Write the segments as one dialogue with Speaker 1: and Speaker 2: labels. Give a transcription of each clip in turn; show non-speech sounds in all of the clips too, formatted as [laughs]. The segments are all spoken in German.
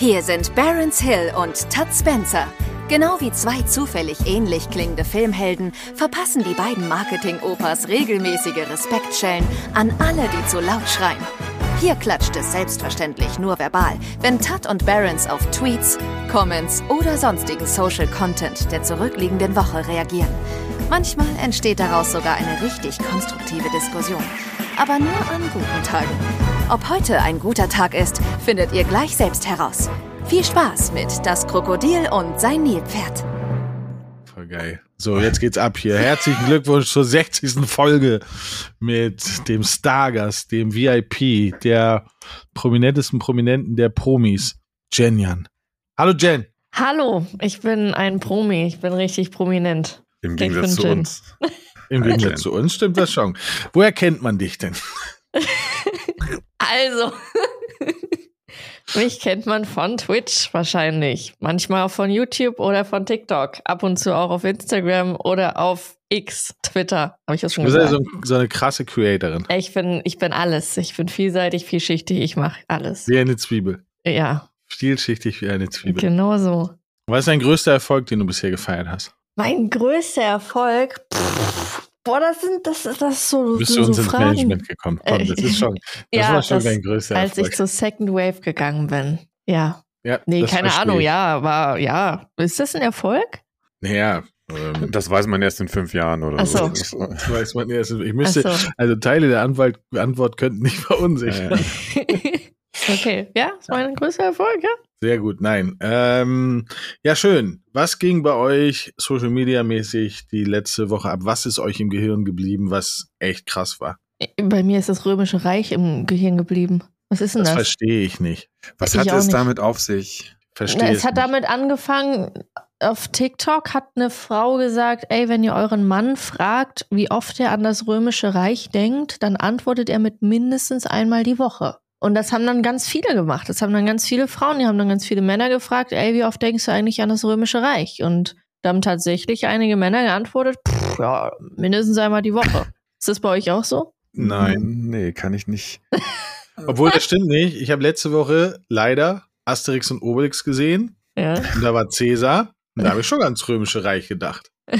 Speaker 1: Hier sind Barons Hill und Todd Spencer. Genau wie zwei zufällig ähnlich klingende Filmhelden verpassen die beiden Marketing-Opas regelmäßige Respektschellen an alle, die zu laut schreien. Hier klatscht es selbstverständlich nur verbal, wenn Tutt und Barons auf Tweets, Comments oder sonstigen Social Content der zurückliegenden Woche reagieren. Manchmal entsteht daraus sogar eine richtig konstruktive Diskussion. Aber nur an guten Tagen. Ob heute ein guter Tag ist, findet ihr gleich selbst heraus. Viel Spaß mit Das Krokodil und sein Nilpferd.
Speaker 2: Voll geil. So, jetzt geht's ab hier. Herzlichen Glückwunsch zur 60. Folge mit dem Stargast, dem VIP, der prominentesten Prominenten der Promis, Jenjan. Hallo Jen.
Speaker 3: Hallo, ich bin ein Promi, ich bin richtig prominent.
Speaker 4: Im Gegensatz zu uns.
Speaker 2: Im Gegensatz zu uns stimmt das schon. Woher kennt man dich denn? [laughs]
Speaker 3: Also, [laughs] mich kennt man von Twitch wahrscheinlich. Manchmal auch von YouTube oder von TikTok. Ab und zu auch auf Instagram oder auf X, Twitter. Habe ich das schon
Speaker 2: Du bist
Speaker 3: gesagt?
Speaker 2: ja so, so eine krasse Creatorin.
Speaker 3: Ich bin, ich bin alles. Ich bin vielseitig, vielschichtig. Ich mache alles.
Speaker 2: Wie eine Zwiebel.
Speaker 3: Ja,
Speaker 2: Vielschichtig wie eine Zwiebel.
Speaker 3: genau so.
Speaker 2: Was ist dein größter Erfolg, den du bisher gefeiert hast?
Speaker 3: Mein größter Erfolg. Pff, boah, das sind, das, das ist so,
Speaker 2: Du bist
Speaker 3: so,
Speaker 2: zu uns
Speaker 3: so
Speaker 2: ins
Speaker 3: Fragen.
Speaker 2: Management gekommen. Komm, das ist schon, das
Speaker 3: Ja,
Speaker 2: war schon
Speaker 3: das-
Speaker 2: dein größter
Speaker 3: als
Speaker 2: Erfolg.
Speaker 3: ich zur Second Wave gegangen bin. Ja.
Speaker 2: ja,
Speaker 3: Nee,
Speaker 2: das
Speaker 3: keine Ahnung,
Speaker 2: ich.
Speaker 3: ja, war, ja. Ist das ein Erfolg?
Speaker 2: Naja, ähm,
Speaker 4: Das weiß man erst in fünf Jahren oder
Speaker 3: Ach so.
Speaker 4: so.
Speaker 2: das weiß man erst. Ich müsste,
Speaker 3: so.
Speaker 2: also Teile der Antwort, Antwort könnten nicht [laughs] verunsichern.
Speaker 4: Ja, [laughs]
Speaker 3: okay, ja, ist mein größter Erfolg, ja?
Speaker 2: Sehr gut, nein. Ähm, ja, schön. Was ging bei euch Social Media mäßig die letzte Woche ab? Was ist euch im Gehirn geblieben, was echt krass war?
Speaker 3: Bei mir ist das Römische Reich im Gehirn geblieben. Was ist denn
Speaker 2: Das
Speaker 3: das?
Speaker 2: verstehe ich nicht.
Speaker 4: Was
Speaker 3: Ich
Speaker 4: hat es
Speaker 3: nicht.
Speaker 4: damit auf sich?
Speaker 2: Verstehe
Speaker 3: Na,
Speaker 2: es
Speaker 3: es hat
Speaker 2: nicht.
Speaker 3: damit angefangen, auf TikTok hat eine Frau gesagt, ey, wenn ihr euren Mann fragt, wie oft er an das Römische Reich denkt, dann antwortet er mit mindestens einmal die Woche. Und das haben dann ganz viele gemacht. Das haben dann ganz viele Frauen, die haben dann ganz viele Männer gefragt, ey, wie oft denkst du eigentlich an das Römische Reich? Und da haben tatsächlich einige Männer geantwortet, pff, ja, mindestens einmal die Woche. [laughs] Ist das bei euch auch so?
Speaker 2: Nein.
Speaker 4: Nee, kann ich nicht. [laughs]
Speaker 2: Obwohl, das stimmt nicht. Ich habe letzte Woche leider Asterix und Obelix gesehen.
Speaker 3: Ja.
Speaker 2: Und da war Cäsar. Und da habe ich schon ans Römische Reich gedacht. [laughs]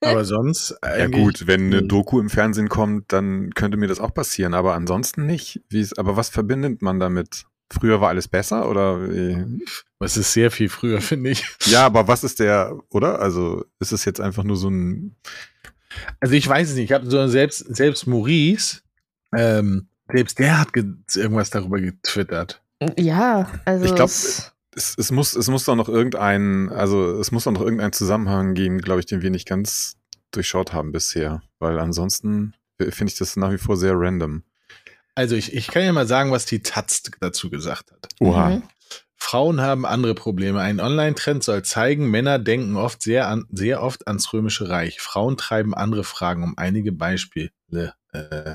Speaker 2: Aber sonst
Speaker 4: Ja gut, wenn eine
Speaker 2: Mhm.
Speaker 4: Doku im Fernsehen kommt, dann könnte mir das auch passieren, aber ansonsten nicht. Wie ist, aber was verbindet man damit? Früher war alles besser oder?
Speaker 2: Was ist sehr viel früher, [laughs] finde ich.
Speaker 4: Ja, aber was ist der, oder? Also ist es jetzt einfach nur so ein,
Speaker 2: Also ich weiß es nicht. Ich habe so selbst, selbst Maurice, ähm, selbst der hat ge- irgendwas darüber getwittert.
Speaker 3: Ja, also.
Speaker 4: Ich glaub,
Speaker 3: es-
Speaker 4: es, muss, es muss doch noch irgendein, also es muss doch noch irgendeinen Zusammenhang geben, glaube ich, den wir nicht ganz durchschaut haben bisher, weil ansonsten finde ich das nach wie vor sehr random.
Speaker 2: Also ich, ich kann ja mal sagen, was die Taz dazu gesagt hat.
Speaker 4: Oha.
Speaker 3: Mhm.
Speaker 2: Frauen haben andere Probleme. Ein Online-Trend soll zeigen, Männer denken oft sehr, an, sehr oft ans Römische Reich. Frauen treiben andere Fragen, um einige Beispiele. Äh,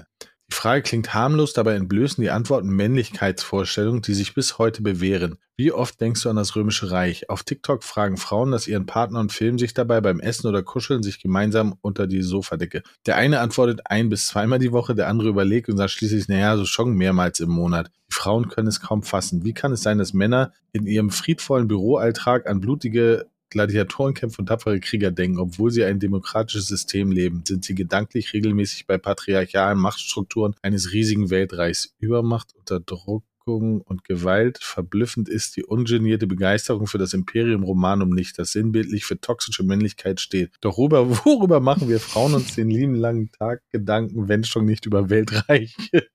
Speaker 2: die Frage klingt harmlos, dabei entblößen die Antworten Männlichkeitsvorstellungen, die sich bis heute bewähren. Wie oft denkst du an das Römische Reich? Auf TikTok fragen Frauen das ihren Partner und filmen sich dabei beim Essen oder kuscheln sich gemeinsam unter die Sofadecke. Der eine antwortet ein bis zweimal die Woche, der andere überlegt und sagt schließlich, naja, so schon mehrmals im Monat. Die Frauen können es kaum fassen. Wie kann es sein, dass Männer in ihrem friedvollen Büroalltag an blutige Gladiatorenkämpfe und tapfere Krieger denken, obwohl sie ein demokratisches System leben, sind sie gedanklich regelmäßig bei patriarchalen Machtstrukturen eines riesigen Weltreichs. Übermacht, Unterdrückung und Gewalt. Verblüffend ist die ungenierte Begeisterung für das Imperium Romanum nicht, das sinnbildlich für toxische Männlichkeit steht. Doch worüber, [laughs] worüber machen wir Frauen uns den lieben langen Tag Gedanken, wenn schon nicht über Weltreiche?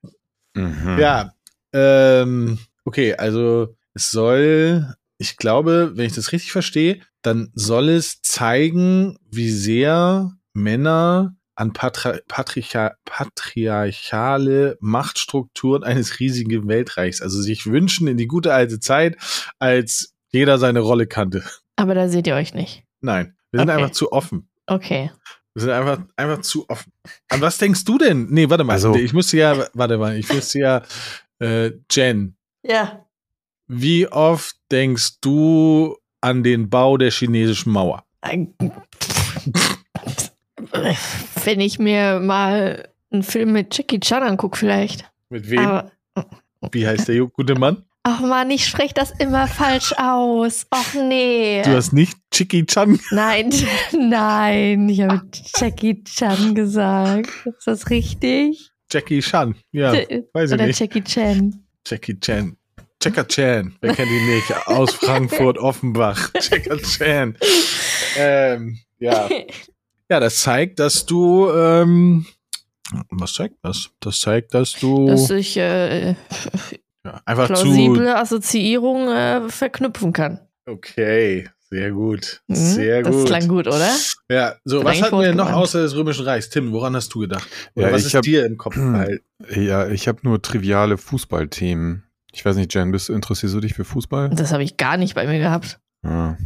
Speaker 4: Mhm.
Speaker 2: Ja, ähm, okay, also es soll, ich glaube, wenn ich das richtig verstehe, dann soll es zeigen, wie sehr Männer an Patri Patriarcha patriarchale Machtstrukturen eines riesigen Weltreichs, also sich wünschen in die gute alte Zeit, als jeder seine Rolle kannte.
Speaker 3: Aber da seht ihr euch nicht.
Speaker 2: Nein, wir sind
Speaker 3: Okay.
Speaker 2: einfach zu offen.
Speaker 3: Okay.
Speaker 2: Wir sind einfach, einfach zu offen. An was denkst du denn? Nee, warte mal.
Speaker 4: Also-
Speaker 2: ich müsste ja, warte mal, ich müsste ja, äh, Jen,
Speaker 3: Ja.
Speaker 2: Wie oft denkst du an den Bau der chinesischen Mauer?
Speaker 3: Wenn ich mir mal einen Film mit Jackie Chan angucke, vielleicht.
Speaker 2: Mit wem?
Speaker 3: Aber,
Speaker 2: wie heißt der gute Mann?
Speaker 3: Ach man, ich spreche das immer falsch aus. Ach nee.
Speaker 2: Du hast nicht Chicky Chan.
Speaker 3: Nein, [laughs] nein, ich habe Jackie Chan gesagt. Ist das richtig?
Speaker 2: Jackie Chan. Ja, weiß ich
Speaker 3: Oder
Speaker 2: nicht.
Speaker 3: Jackie Chan.
Speaker 2: Jackie Chan. Checker Chan. Wer kennt ihn nicht? Aus Frankfurt, [laughs] Offenbach. Checker Chan. Ähm, ja. [laughs] Ja, das zeigt, dass du, ähm, was zeigt das? Das zeigt, dass du
Speaker 3: Dass ich äh,
Speaker 2: ja, einfach
Speaker 3: plausible Assoziierungen äh, verknüpfen kann.
Speaker 2: zu. Okay, sehr gut.
Speaker 3: Mhm,
Speaker 2: Sehr
Speaker 3: das
Speaker 2: gut.
Speaker 3: klang gut, oder?
Speaker 2: Ja, so,
Speaker 3: Hat
Speaker 2: was hatten wir noch
Speaker 3: gemeint.
Speaker 2: außer des Römischen Reichs? Tim, woran hast du gedacht? Oder
Speaker 4: Ja,
Speaker 2: was
Speaker 4: ich
Speaker 2: ist
Speaker 4: hab-
Speaker 2: dir im Kopf [clears throat] gehalten?
Speaker 4: Ja, ich habe nur triviale Fußballthemen. Ich weiß nicht, Jen, bist, interessierst du dich für Fußball?
Speaker 3: Das habe ich gar nicht bei mir gehabt.
Speaker 4: Ja.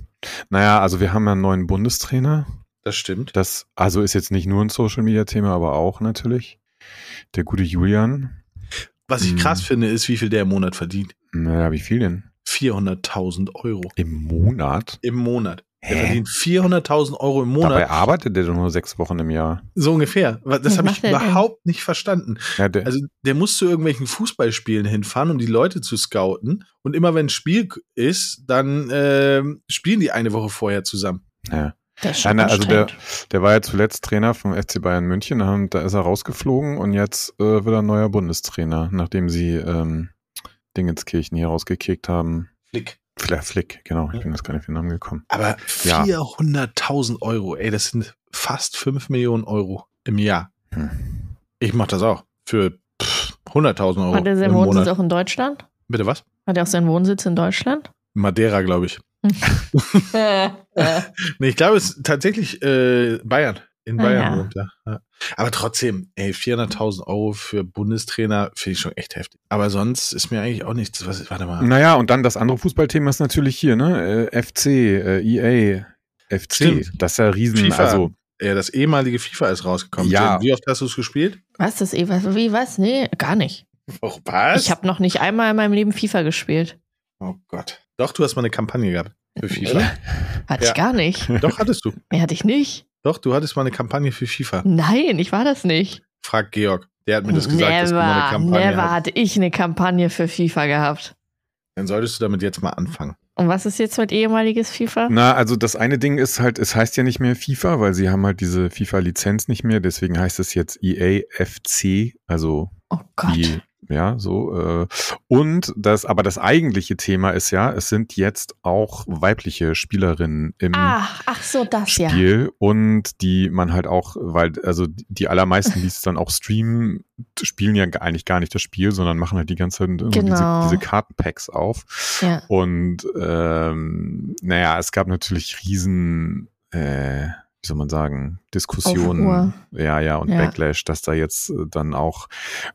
Speaker 4: Naja, also wir haben ja einen neuen Bundestrainer.
Speaker 2: Das stimmt.
Speaker 4: Das also ist jetzt nicht nur ein Social Media Thema, aber auch natürlich. Der gute Julian.
Speaker 2: Was ich
Speaker 4: Hm.
Speaker 2: krass finde, ist, wie viel der im Monat verdient.
Speaker 4: Naja, wie viel denn?
Speaker 2: 400.000 Euro
Speaker 4: Im Monat?
Speaker 2: im Monat. Der
Speaker 4: Hä?
Speaker 2: verdient 400.000 Euro im Monat.
Speaker 4: Dabei arbeitet der doch nur sechs Wochen im Jahr.
Speaker 2: So ungefähr. Das habe ich
Speaker 3: der denn?
Speaker 2: überhaupt nicht verstanden.
Speaker 4: Ja, der,
Speaker 2: Also der muss zu irgendwelchen Fußballspielen hinfahren, um die Leute zu scouten. Und immer wenn ein Spiel ist, dann ähm, spielen die eine Woche vorher zusammen.
Speaker 4: ja.
Speaker 3: Das ist schon
Speaker 4: na, also der, der war ja zuletzt Trainer vom FC Bayern München, da ist er rausgeflogen und jetzt äh, wird er neuer Bundestrainer, nachdem sie ähm, Dingenskirchen hier rausgekickt haben.
Speaker 2: Flick.
Speaker 4: Flair Flick, genau, ich bin jetzt gar nicht auf den Namen gekommen.
Speaker 2: Aber
Speaker 4: Ja.
Speaker 2: 400.000 Euro, ey, das sind fast 5 Millionen Euro im Jahr.
Speaker 4: Hm.
Speaker 2: Ich mach das auch. Für pff, 100.000 Euro
Speaker 3: Hat er seinen
Speaker 2: im
Speaker 3: Wohnsitz
Speaker 2: Monat.
Speaker 3: auch in Deutschland?
Speaker 2: Bitte was?
Speaker 3: Hat er auch seinen Wohnsitz in Deutschland?
Speaker 2: Madeira, glaube ich. [laughs] [laughs] Nee, ich glaube, es ist tatsächlich äh, Bayern. In
Speaker 3: Ah,
Speaker 2: Bayern
Speaker 3: ja.
Speaker 2: wohnt er. Ja. Aber trotzdem, ey, 400.000 Euro für Bundestrainer finde ich schon echt heftig. Aber sonst ist mir eigentlich auch nichts. Was, warte mal.
Speaker 4: Naja, und dann das andere Fußballthema ist natürlich hier, ne? Äh, FC, äh, EA, FC.
Speaker 2: Stimmt.
Speaker 4: Das ist ja riesen,
Speaker 2: FIFA.
Speaker 4: also
Speaker 2: Ja, das ehemalige FIFA ist rausgekommen.
Speaker 4: Ja.
Speaker 2: Wie oft hast du es gespielt?
Speaker 3: was das eh? Was, wie was? Nee, gar nicht.
Speaker 2: Oh, was?
Speaker 3: Ich habe noch nicht einmal in meinem Leben FIFA gespielt.
Speaker 2: oh Gott. Doch, du hast mal eine Kampagne gehabt für FIFA.
Speaker 3: Hatte
Speaker 2: Ja.
Speaker 3: ich gar nicht.
Speaker 2: Doch, hattest du.
Speaker 3: Nee, hatte ich nicht.
Speaker 2: Doch, du hattest mal eine Kampagne für FIFA.
Speaker 3: Nein, ich war das nicht.
Speaker 2: Frag Georg. Der hat mir das gesagt, dass du mal eine
Speaker 3: never,
Speaker 2: Kampagne
Speaker 3: never
Speaker 2: hast.
Speaker 3: hatte ich eine Kampagne für FIFA gehabt.
Speaker 2: Dann solltest du damit jetzt mal anfangen.
Speaker 3: Und was ist jetzt mit ehemaliges FIFA?
Speaker 4: Na, also das eine Ding ist halt, es heißt ja nicht mehr FIFA, weil sie haben halt diese FIFA-Lizenz nicht mehr, deswegen heißt es jetzt EA FC, also
Speaker 3: Oh Gott.
Speaker 4: die, ja, so. Äh, und das, aber das eigentliche Thema ist ja, es sind jetzt auch weibliche Spielerinnen im
Speaker 3: Ah, ach so, das ja.
Speaker 4: Spiel und die man halt auch, weil, also die allermeisten, die es dann auch streamen, spielen ja eigentlich gar nicht das Spiel, sondern machen halt die ganze Zeit
Speaker 3: Genau.
Speaker 4: diese, diese Kartenpacks auf.
Speaker 3: Ja.
Speaker 4: Und ähm, naja, es gab natürlich riesen, äh, wie soll man sagen, Diskussionen, ja, ja, und
Speaker 3: Ja.
Speaker 4: Backlash, dass da jetzt äh, dann auch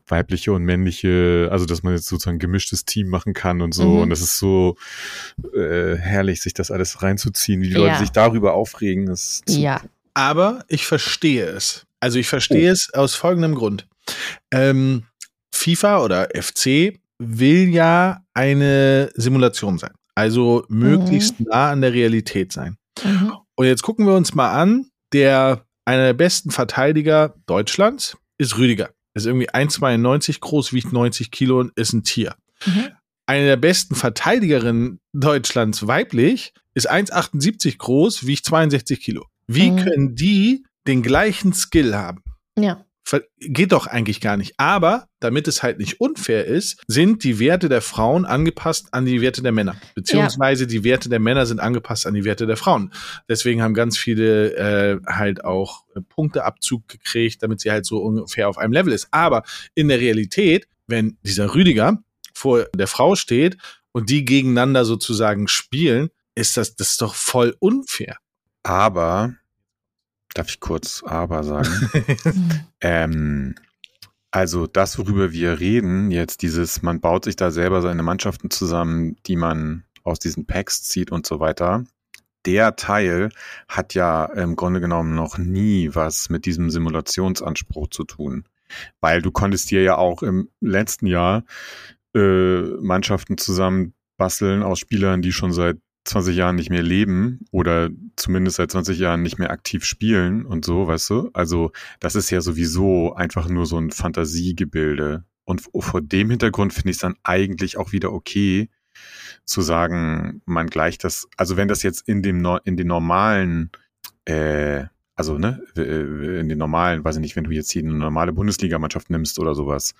Speaker 4: weibliche und männliche, also dass man jetzt sozusagen ein gemischtes Team machen kann und so.
Speaker 3: Mhm.
Speaker 4: Und es ist so äh, herrlich, sich das alles reinzuziehen, wie die
Speaker 3: Ja.
Speaker 4: Leute sich darüber aufregen. Das ist
Speaker 3: Ja.
Speaker 2: Aber ich verstehe es. Also ich verstehe
Speaker 4: Oh.
Speaker 2: es aus folgendem Grund. Ähm, FIFA oder FC will ja eine Simulation sein. Also möglichst nah an der Realität sein. Und jetzt gucken wir uns mal an, der einer der besten Verteidiger Deutschlands ist Rüdiger. Ist irgendwie 1,92 groß, wiegt 90 Kilo und ist ein Tier.
Speaker 3: Mhm.
Speaker 2: Eine der besten Verteidigerinnen Deutschlands weiblich ist 1,78 groß, wiegt 62 Kilo. Wie
Speaker 3: Mhm.
Speaker 2: können die den gleichen Skill haben?
Speaker 3: Ja.
Speaker 2: Geht doch eigentlich gar nicht. Aber damit es halt nicht unfair ist, sind die Werte der Frauen angepasst an die Werte der Männer. Beziehungsweise die Werte der Männer sind angepasst an die Werte der Frauen. Deswegen haben ganz viele äh, halt auch äh, Punkteabzug gekriegt, damit sie halt so ungefähr auf einem Level ist. Aber in der Realität, wenn dieser Rüdiger vor der Frau steht und die gegeneinander sozusagen spielen, ist das, das ist doch voll unfair.
Speaker 4: Aber, darf ich kurz aber sagen? [laughs] Ähm, also das, worüber wir reden, jetzt dieses, man baut sich da selber seine Mannschaften zusammen, die man aus diesen Packs zieht und so weiter. Der Teil hat ja im Grunde genommen noch nie was mit diesem Simulationsanspruch zu tun. Weil du konntest dir ja auch im letzten Jahr äh, Mannschaften zusammen basteln aus Spielern, die schon seit 20 Jahren nicht mehr leben oder zumindest seit 20 Jahren nicht mehr aktiv spielen und so, weißt du? Also das ist ja sowieso einfach nur so ein Fantasiegebilde. Und vor dem Hintergrund finde ich es dann eigentlich auch wieder okay, zu sagen, man gleicht das, also wenn das jetzt in dem in den normalen äh, also ne, in den normalen, weiß ich nicht, wenn du jetzt hier eine normale Bundesligamannschaft nimmst oder sowas.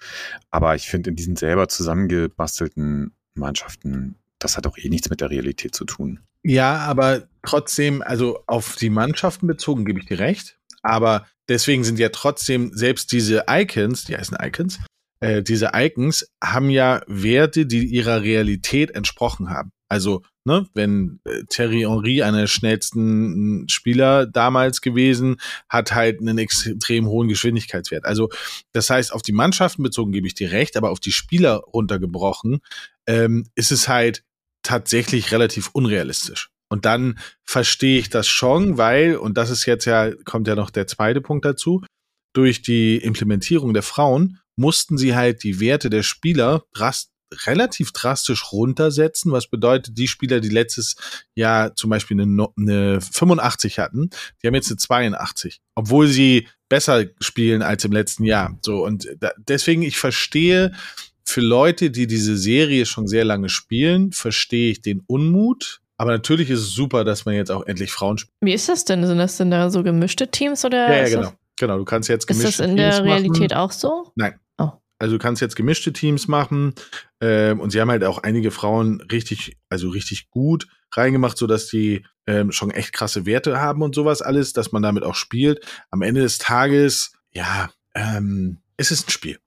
Speaker 4: Aber ich finde, in diesen selber zusammengebastelten Mannschaften, das hat auch eh nichts mit der Realität zu tun.
Speaker 2: Ja, aber trotzdem, also auf die Mannschaften bezogen gebe ich dir recht. Aber deswegen sind ja trotzdem selbst diese Icons, die heißen Icons, äh, diese Icons haben ja Werte, die ihrer Realität entsprochen haben. Also, ne, wenn äh, Thierry Henry einer der schnellsten Spieler damals gewesen, hat halt einen extrem hohen Geschwindigkeitswert. Also, das heißt, auf die Mannschaften bezogen gebe ich dir recht, aber auf die Spieler runtergebrochen, ähm, ist es halt tatsächlich relativ unrealistisch. Und dann verstehe ich das schon, weil, und das ist jetzt ja, kommt ja noch der zweite Punkt dazu, durch die Implementierung der Frauen mussten sie halt die Werte der Spieler drast relativ drastisch runtersetzen, was bedeutet, die Spieler, die letztes Jahr zum Beispiel eine, eine 85 hatten, die haben jetzt eine 82, obwohl sie besser spielen als im letzten Jahr. So und da, deswegen ich verstehe für Leute, die diese Serie schon sehr lange spielen, verstehe ich den Unmut. Aber natürlich ist es super, dass man jetzt auch endlich Frauen spielt.
Speaker 3: Wie ist das denn? Sind das denn da so gemischte Teams oder?
Speaker 2: Ja, ja genau. Genau, du kannst jetzt
Speaker 3: gemischte Ist das in Teams der Realität machen. auch so?
Speaker 2: Nein. Also du kannst jetzt gemischte Teams machen ähm, und sie haben halt auch einige Frauen richtig, also richtig gut reingemacht, so dass die ähm, schon echt krasse Werte haben und sowas alles, dass man damit auch spielt. Am Ende des Tages, ja, ähm, es ist ein Spiel.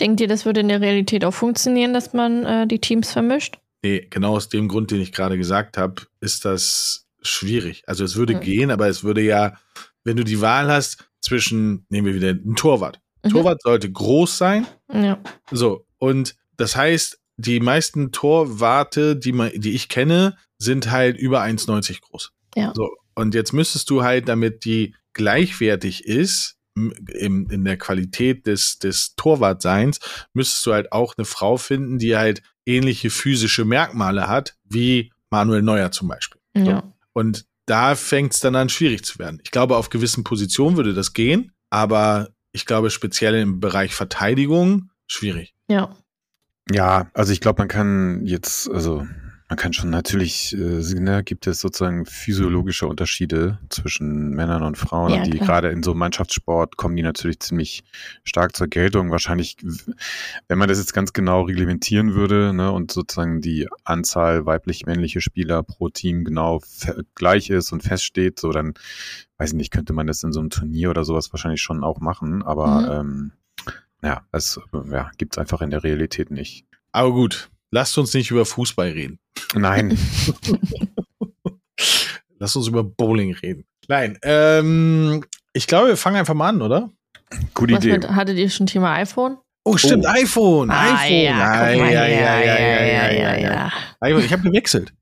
Speaker 3: Denkt ihr, das würde in der Realität auch funktionieren, dass man äh, die Teams vermischt?
Speaker 2: Nee, genau aus dem Grund, den ich gerade gesagt habe, ist das schwierig. Also es würde mhm. gehen, aber es würde ja, wenn du die Wahl hast zwischen, nehmen wir wieder einen Torwart. Mhm. Torwart sollte groß sein.
Speaker 3: Ja.
Speaker 2: So, und das heißt, die meisten Torwarte, die, man, die ich kenne, sind halt über 1,90 groß.
Speaker 3: Ja.
Speaker 2: So, und jetzt müsstest du halt, damit die gleichwertig ist, im, in der Qualität des, des Torwartseins, müsstest du halt auch eine Frau finden, die halt ähnliche physische Merkmale hat, wie Manuel Neuer zum Beispiel.
Speaker 3: Ja.
Speaker 2: So. Und da fängt es dann an, schwierig zu werden. Ich glaube, auf gewissen Positionen würde das gehen, aber ich glaube, speziell im Bereich Verteidigung, schwierig.
Speaker 3: Ja.
Speaker 4: Ja, also ich glaube, man kann jetzt, also man kann schon natürlich, äh, ne, gibt es sozusagen physiologische Unterschiede zwischen Männern und Frauen, ja, die gerade in so Mannschaftssport kommen die natürlich ziemlich stark zur Geltung. Wahrscheinlich, wenn man das jetzt ganz genau reglementieren würde ne, und sozusagen die Anzahl weiblich-männliche Spieler pro Team genau gleich ist und feststeht, so dann, weiß ich nicht, könnte man das in so einem Turnier oder sowas wahrscheinlich schon auch machen, aber mhm. ähm, ja, es ja, gibt es einfach in der Realität nicht.
Speaker 2: Aber gut, lasst uns nicht über Fußball reden.
Speaker 4: Nein. [laughs]
Speaker 2: Lass uns über Bowling reden. Nein, ähm, ich glaube, wir fangen einfach mal an, oder?
Speaker 4: Gute Was Idee.
Speaker 3: Mit, hattet ihr schon Thema iPhone?
Speaker 2: Oh, stimmt, oh. iPhone,
Speaker 3: ah,
Speaker 2: iPhone.
Speaker 3: Ja, ja, ja, ja, ja, ja,
Speaker 2: ja. Ich habe gewechselt.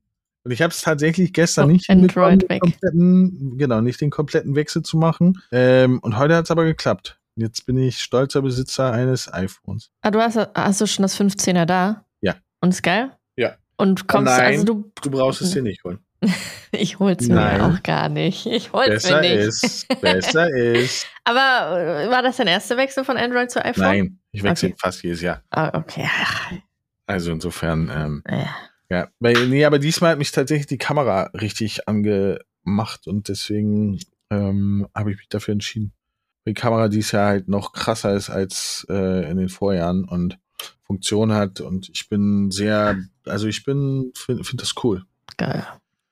Speaker 2: Und ich habe es tatsächlich gestern
Speaker 3: oh,
Speaker 2: nicht
Speaker 3: Android weg.
Speaker 2: Kompletten, genau, nicht den kompletten Wechsel zu machen. Ähm, und heute hat es aber geklappt. Jetzt bin ich stolzer Besitzer eines iPhones.
Speaker 3: Ah, du hast, hast du schon das 15er da?
Speaker 2: Ja.
Speaker 3: Und ist geil? Und kommst
Speaker 2: Nein,
Speaker 3: also du.
Speaker 2: Du brauchst es dir nicht holen. [laughs]
Speaker 3: ich hol's mir
Speaker 2: Nein.
Speaker 3: auch gar nicht. Ich hol's
Speaker 2: Besser
Speaker 3: mir nicht.
Speaker 2: ist, besser [laughs] ist.
Speaker 3: Aber äh, war das dein erster Wechsel von Android zu iPhone?
Speaker 2: Nein, ich wechsle
Speaker 3: Okay.
Speaker 2: fast jedes Jahr.
Speaker 3: Ah, okay.
Speaker 2: Also insofern, ähm,
Speaker 3: Ja.
Speaker 2: ja. Nee, aber diesmal hat mich tatsächlich die Kamera richtig angemacht und deswegen ähm, habe ich mich dafür entschieden. Die Kamera dieses Jahr halt noch krasser ist als äh, in den Vorjahren und Funktion hat und ich bin sehr, also ich bin, finde find das cool.
Speaker 3: Geil.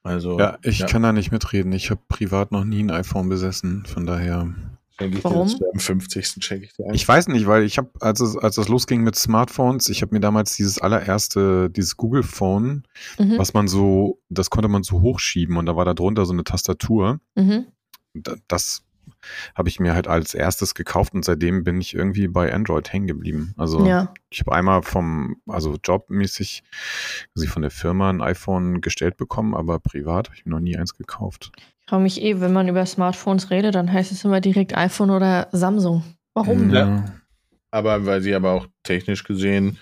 Speaker 2: Also
Speaker 4: Ja, ich kann da nicht mitreden. Ich habe privat noch nie ein iPhone besessen, von daher.
Speaker 2: schenke ich
Speaker 3: Warum?
Speaker 2: dir jetzt am 50. schenke ich dir ein.
Speaker 4: Ich weiß nicht, weil ich habe, als es, als es losging mit Smartphones, ich habe mir damals dieses allererste, dieses Google Phone,
Speaker 3: Mhm.
Speaker 4: was man so, das konnte man so hochschieben und da war da drunter so eine Tastatur.
Speaker 3: Mhm.
Speaker 4: Da- Das habe ich mir halt als erstes gekauft und seitdem bin ich irgendwie bei Android hängen geblieben. Also
Speaker 3: Ja.
Speaker 4: ich habe einmal vom, also jobmäßig, also von der Firma ein iPhone gestellt bekommen, aber privat habe ich mir noch nie eins gekauft.
Speaker 3: Ich frage mich eh, wenn man über Smartphones redet, dann heißt es immer direkt iPhone oder Samsung. Warum?
Speaker 2: Ja. Aber weil sie aber auch technisch gesehen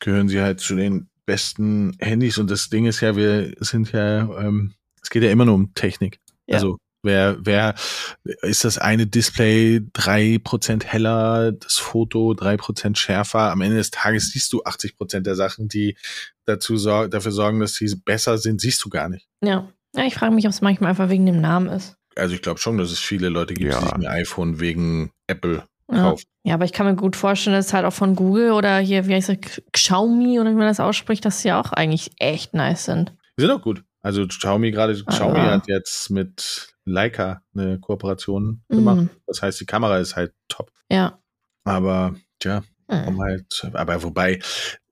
Speaker 2: gehören sie halt zu den besten Handys und das Ding ist ja, wir sind ja, ähm, es geht ja immer nur um Technik.
Speaker 3: Ja.
Speaker 2: Also Wer, wer, ist das eine Display drei Prozent heller, das Foto drei Prozent schärfer? Am Ende des Tages siehst du 80 Prozent der Sachen, die dazu sorgen, dafür sorgen, dass sie besser sind, siehst du gar nicht.
Speaker 3: Ja. Ja, ich frage mich, ob es manchmal einfach wegen dem Namen ist.
Speaker 2: Also ich glaube schon, dass es viele Leute gibt,
Speaker 4: Ja.
Speaker 2: die sich ein iPhone wegen Apple
Speaker 3: Ja.
Speaker 2: kaufen.
Speaker 3: ja, aber ich kann mir gut vorstellen, dass halt auch von Google oder hier, wie heißt es, Xiaomi oder wie man das ausspricht, dass sie auch eigentlich echt nice sind.
Speaker 2: Die sind auch gut. Also Xiaomi gerade,
Speaker 3: Ah.
Speaker 2: Xiaomi hat jetzt mit Leica eine Kooperation gemacht.
Speaker 3: Mhm.
Speaker 2: Das heißt, die Kamera ist halt top.
Speaker 3: Ja.
Speaker 2: Aber tja,
Speaker 3: Mhm.
Speaker 2: um halt, aber wobei,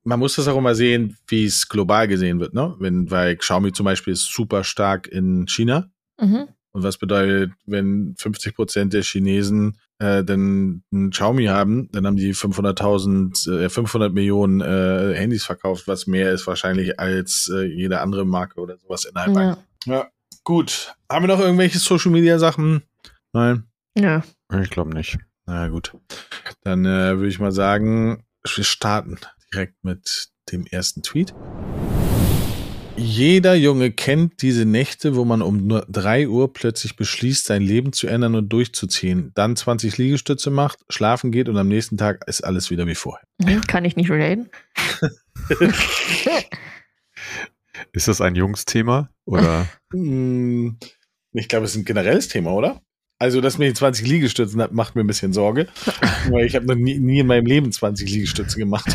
Speaker 2: man muss das auch immer sehen, wie es global gesehen wird, ne? Wenn, weil Xiaomi zum Beispiel ist super stark in China.
Speaker 3: Mhm.
Speaker 2: Und was bedeutet, wenn 50 Prozent der Chinesen äh, dann ein Xiaomi haben, dann haben die 500.000, äh, 500 Millionen äh, Handys verkauft, was mehr ist wahrscheinlich als äh, jede andere Marke oder sowas innerhalb.
Speaker 3: Ja.
Speaker 2: ja, gut. Haben wir noch irgendwelche Social Media Sachen? Nein.
Speaker 3: ja.
Speaker 4: Ich glaube nicht.
Speaker 2: Na gut. Dann äh, würde ich mal sagen, wir starten direkt mit dem ersten Tweet. Jeder Junge kennt diese Nächte, wo man um nur 3 Uhr plötzlich beschließt, sein Leben zu ändern und durchzuziehen, dann 20 Liegestütze macht, schlafen geht und am nächsten Tag ist alles wieder wie vorher.
Speaker 3: Mhm. Kann ich nicht relaten. [laughs] [laughs]
Speaker 4: Ist das ein Jungsthema? Oder? [laughs]
Speaker 2: Hm, Ich glaube, es ist ein generelles Thema, oder? Also, dass mir die 20 Liegestützen hat, macht mir ein bisschen Sorge, [laughs] weil ich habe noch nie, nie in meinem Leben 20 Liegestütze gemacht.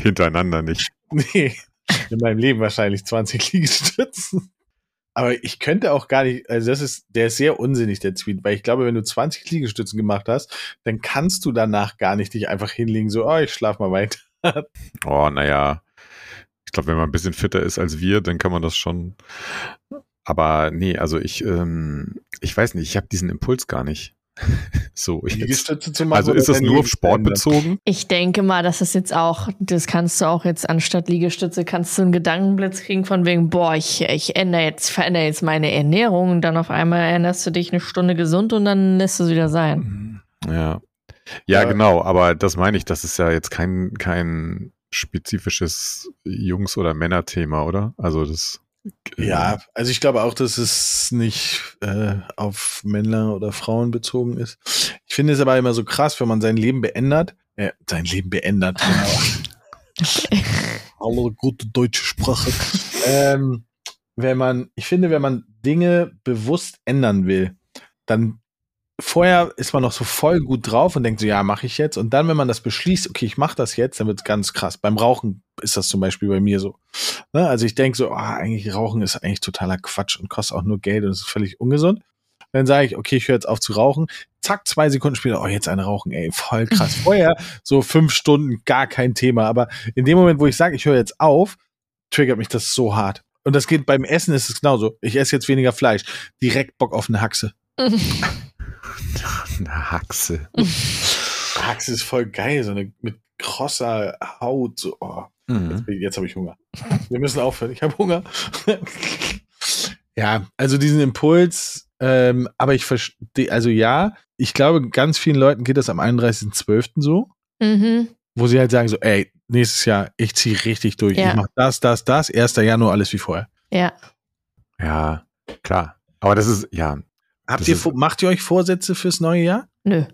Speaker 4: Hintereinander nicht. [laughs]
Speaker 2: Nee, in meinem Leben wahrscheinlich 20 Liegestützen. Aber ich könnte auch gar nicht, also das ist, der ist sehr unsinnig, der Tweet, weil ich glaube, wenn du 20 Liegestützen gemacht hast, dann kannst du danach gar nicht dich einfach hinlegen, so, oh, ich schlaf mal weiter.
Speaker 4: Oh, naja. Ich glaube, wenn man ein bisschen fitter ist als wir, dann kann man das schon. Aber nee, also ich, ähm, ich weiß nicht, ich habe diesen Impuls gar nicht. [laughs] so, jetzt.
Speaker 2: Liegestütze zu machen.
Speaker 4: Also ist das nur auf Sport bezogen?
Speaker 3: Ich denke mal, dass es jetzt auch, das kannst du auch jetzt anstatt Liegestütze, kannst du einen Gedankenblitz kriegen von wegen, boah, ich, ich ändere jetzt, verändere jetzt meine Ernährung und dann auf einmal ernährst du dich eine Stunde gesund und dann lässt du es wieder sein.
Speaker 4: Ja. Ja,
Speaker 2: Ja.
Speaker 4: genau, aber das meine ich, das ist ja jetzt kein, kein spezifisches Jungs- oder Männerthema, oder? Also das. äh,
Speaker 2: Ja, also ich glaube auch, dass es nicht äh, auf Männer oder Frauen bezogen ist. Ich finde es aber immer so krass, wenn man sein Leben beändert, äh, sein Leben beändert, genau. [laughs] Alle gute deutsche Sprache. ähm, wenn man, ich finde, wenn man Dinge bewusst ändern will, dann vorher ist man noch so voll gut drauf und denkt so, ja, mache ich jetzt. Und dann, wenn man das beschließt, okay, ich mache das jetzt, dann wird es ganz krass. Beim Rauchen ist das zum Beispiel bei mir so. Ne? Also ich denke so, ah, eigentlich Rauchen ist eigentlich totaler Quatsch und kostet auch nur Geld und ist völlig ungesund. Dann sage ich, okay, ich höre jetzt auf zu rauchen. Zack, zwei Sekunden später, oh, jetzt eine rauchen, ey, voll krass. [laughs] Vorher so fünf Stunden, gar kein Thema. Aber in dem Moment, wo ich sage, ich höre jetzt auf, triggert mich das so hart. Und das geht beim Essen ist es genauso. Ich esse jetzt weniger Fleisch. Direkt Bock auf eine Haxe. [laughs] [laughs]
Speaker 4: Eine Haxe. [laughs]
Speaker 2: Haxe ist voll geil, so eine mit krosser Haut. So, oh.
Speaker 4: Mhm.
Speaker 2: Jetzt habe ich Hunger. Wir müssen aufhören. Ich habe Hunger. [laughs] ja, also diesen Impuls, ähm, aber ich verstehe, also ja, ich glaube, ganz vielen Leuten geht das am 31.12. so,
Speaker 3: Mhm.
Speaker 2: wo sie halt sagen so, ey, nächstes Jahr, ich ziehe richtig durch.
Speaker 3: Ja.
Speaker 2: Ich mache das, das, das, 1. Januar, alles wie vorher.
Speaker 3: Ja.
Speaker 4: Ja, klar. Aber das ist, ja,
Speaker 2: Habt
Speaker 4: Das
Speaker 2: ihr, macht ihr euch Vorsätze fürs neue Jahr?
Speaker 3: Nö.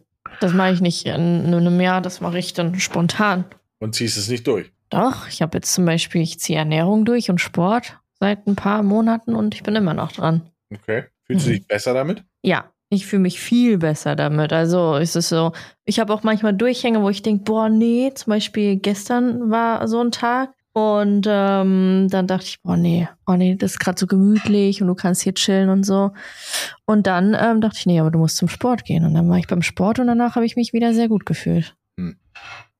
Speaker 3: Das mache ich nicht in einem Jahr, das mache ich dann spontan.
Speaker 2: Und ziehst es nicht durch.
Speaker 3: Doch, ich habe jetzt zum Beispiel, ich ziehe Ernährung durch und Sport seit ein paar Monaten und ich bin immer noch dran.
Speaker 2: Okay. Fühlst du
Speaker 3: Mhm.
Speaker 2: dich besser damit?
Speaker 3: Ja, ich fühle mich viel besser damit. Also ist es so, ich habe auch manchmal Durchhänge, wo ich denke, boah, nee, zum Beispiel gestern war so ein Tag. Und ähm, dann dachte ich, boah, nee, oh nee, das ist gerade so gemütlich und du kannst hier chillen und so. Und dann ähm, dachte ich, nee, aber du musst zum Sport gehen. Und dann war ich beim Sport und danach habe ich mich wieder sehr gut gefühlt.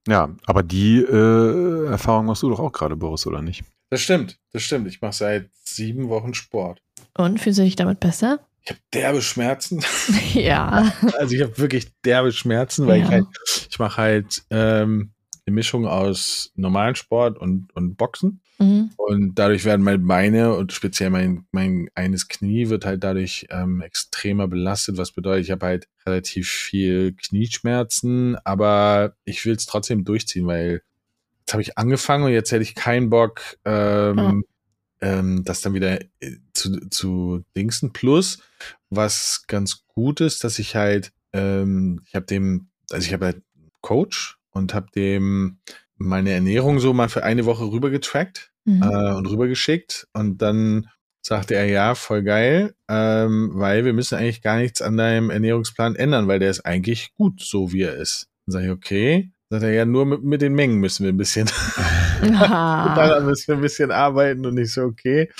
Speaker 4: ja, aber die äh, Erfahrung machst du doch auch gerade, Boris, oder nicht?
Speaker 2: Das stimmt, das stimmt. Ich mache seit sieben Wochen Sport.
Speaker 3: Und fühlst du dich damit besser?
Speaker 2: Ich habe derbe Schmerzen. [laughs]
Speaker 3: ja.
Speaker 2: Also ich habe wirklich derbe Schmerzen, weil
Speaker 3: Ja.
Speaker 2: ich halt, ich mache halt ähm, eine Mischung aus normalen Sport und, und Boxen.
Speaker 3: Mhm.
Speaker 2: Und dadurch werden meine Beine und speziell mein, mein eines Knie wird halt dadurch ähm, extremer belastet, was bedeutet, ich habe halt relativ viel Knieschmerzen, aber ich will es trotzdem durchziehen, weil jetzt habe ich angefangen und jetzt hätte ich keinen Bock, ähm, ähm, das dann wieder äh, zu, zu Dingsen. Plus, was ganz gut ist, dass ich halt, ähm, ich habe dem, also ich habe halt Coach und habe dem meine Ernährung so mal für eine Woche rüber getrackt
Speaker 3: Mhm.
Speaker 2: äh, und rübergeschickt und dann sagte er, ja, voll geil, ähm, weil wir müssen eigentlich gar nichts an deinem Ernährungsplan ändern, weil der ist eigentlich gut, so wie er ist. Dann sage ich, okay. Sagt er, ja, nur mit, mit den Mengen müssen wir ein bisschen, [laughs] [laughs] daran müssen wir ein bisschen arbeiten und ich so, okay.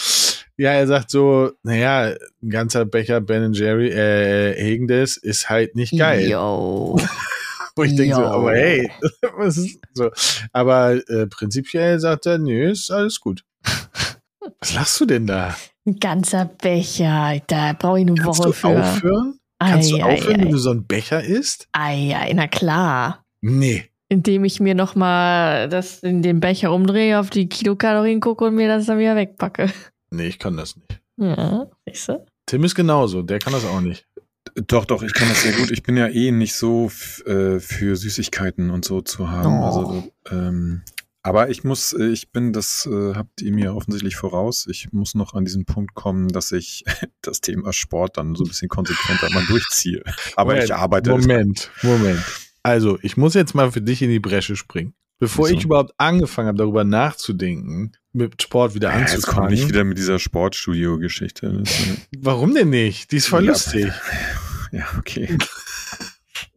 Speaker 2: Ja, er sagt so, naja, ein ganzer Becher Ben Jerry, äh, Hegendes ist halt nicht geil.
Speaker 3: Yo. [laughs]
Speaker 2: Wo ich denke so, aber hey, [laughs] was ist so? Aber äh, prinzipiell sagt er, nö, ist alles gut. [laughs] Was lachst du denn da?
Speaker 3: Ein ganzer Becher. Da brauche ich eine
Speaker 2: Kannst
Speaker 3: Woche
Speaker 2: du
Speaker 3: für.
Speaker 2: aufhören? Kannst du
Speaker 3: Ei,
Speaker 2: aufhören,
Speaker 3: ei,
Speaker 2: wenn
Speaker 3: ei.
Speaker 2: du so einen Becher isst?
Speaker 3: Ei, ei, na klar.
Speaker 2: Nee.
Speaker 3: Indem ich mir nochmal das in den Becher umdrehe, auf die Kilokalorien gucke und mir das dann wieder wegpacke.
Speaker 2: Nee, ich kann das nicht.
Speaker 3: Ja, siehst du?
Speaker 2: Tim ist genauso, der kann das auch nicht.
Speaker 4: Doch, doch, ich kann das sehr gut. Ich bin ja eh nicht so äh, für Süßigkeiten und so zu haben.
Speaker 3: Oh.
Speaker 4: Also, ähm, aber ich muss, äh, ich bin, das äh, habt ihr mir offensichtlich voraus. Ich muss noch an diesen Punkt kommen, dass ich [laughs] das Thema Sport dann so ein bisschen konsequenter mal durchziehe. Aber
Speaker 2: Moment,
Speaker 4: ich arbeite.
Speaker 2: Moment, Moment. Also, ich muss jetzt mal für dich in die Bresche springen. Bevor
Speaker 4: Wieso?
Speaker 2: ich überhaupt angefangen habe, darüber nachzudenken, mit Sport wieder
Speaker 4: Ja, jetzt kommt
Speaker 2: anzufangen.
Speaker 4: nicht wieder mit dieser Sportstudio-Geschichte.
Speaker 2: Warum denn nicht? Die ist voll
Speaker 4: Ja.
Speaker 2: lustig. [laughs]
Speaker 4: Ja, okay.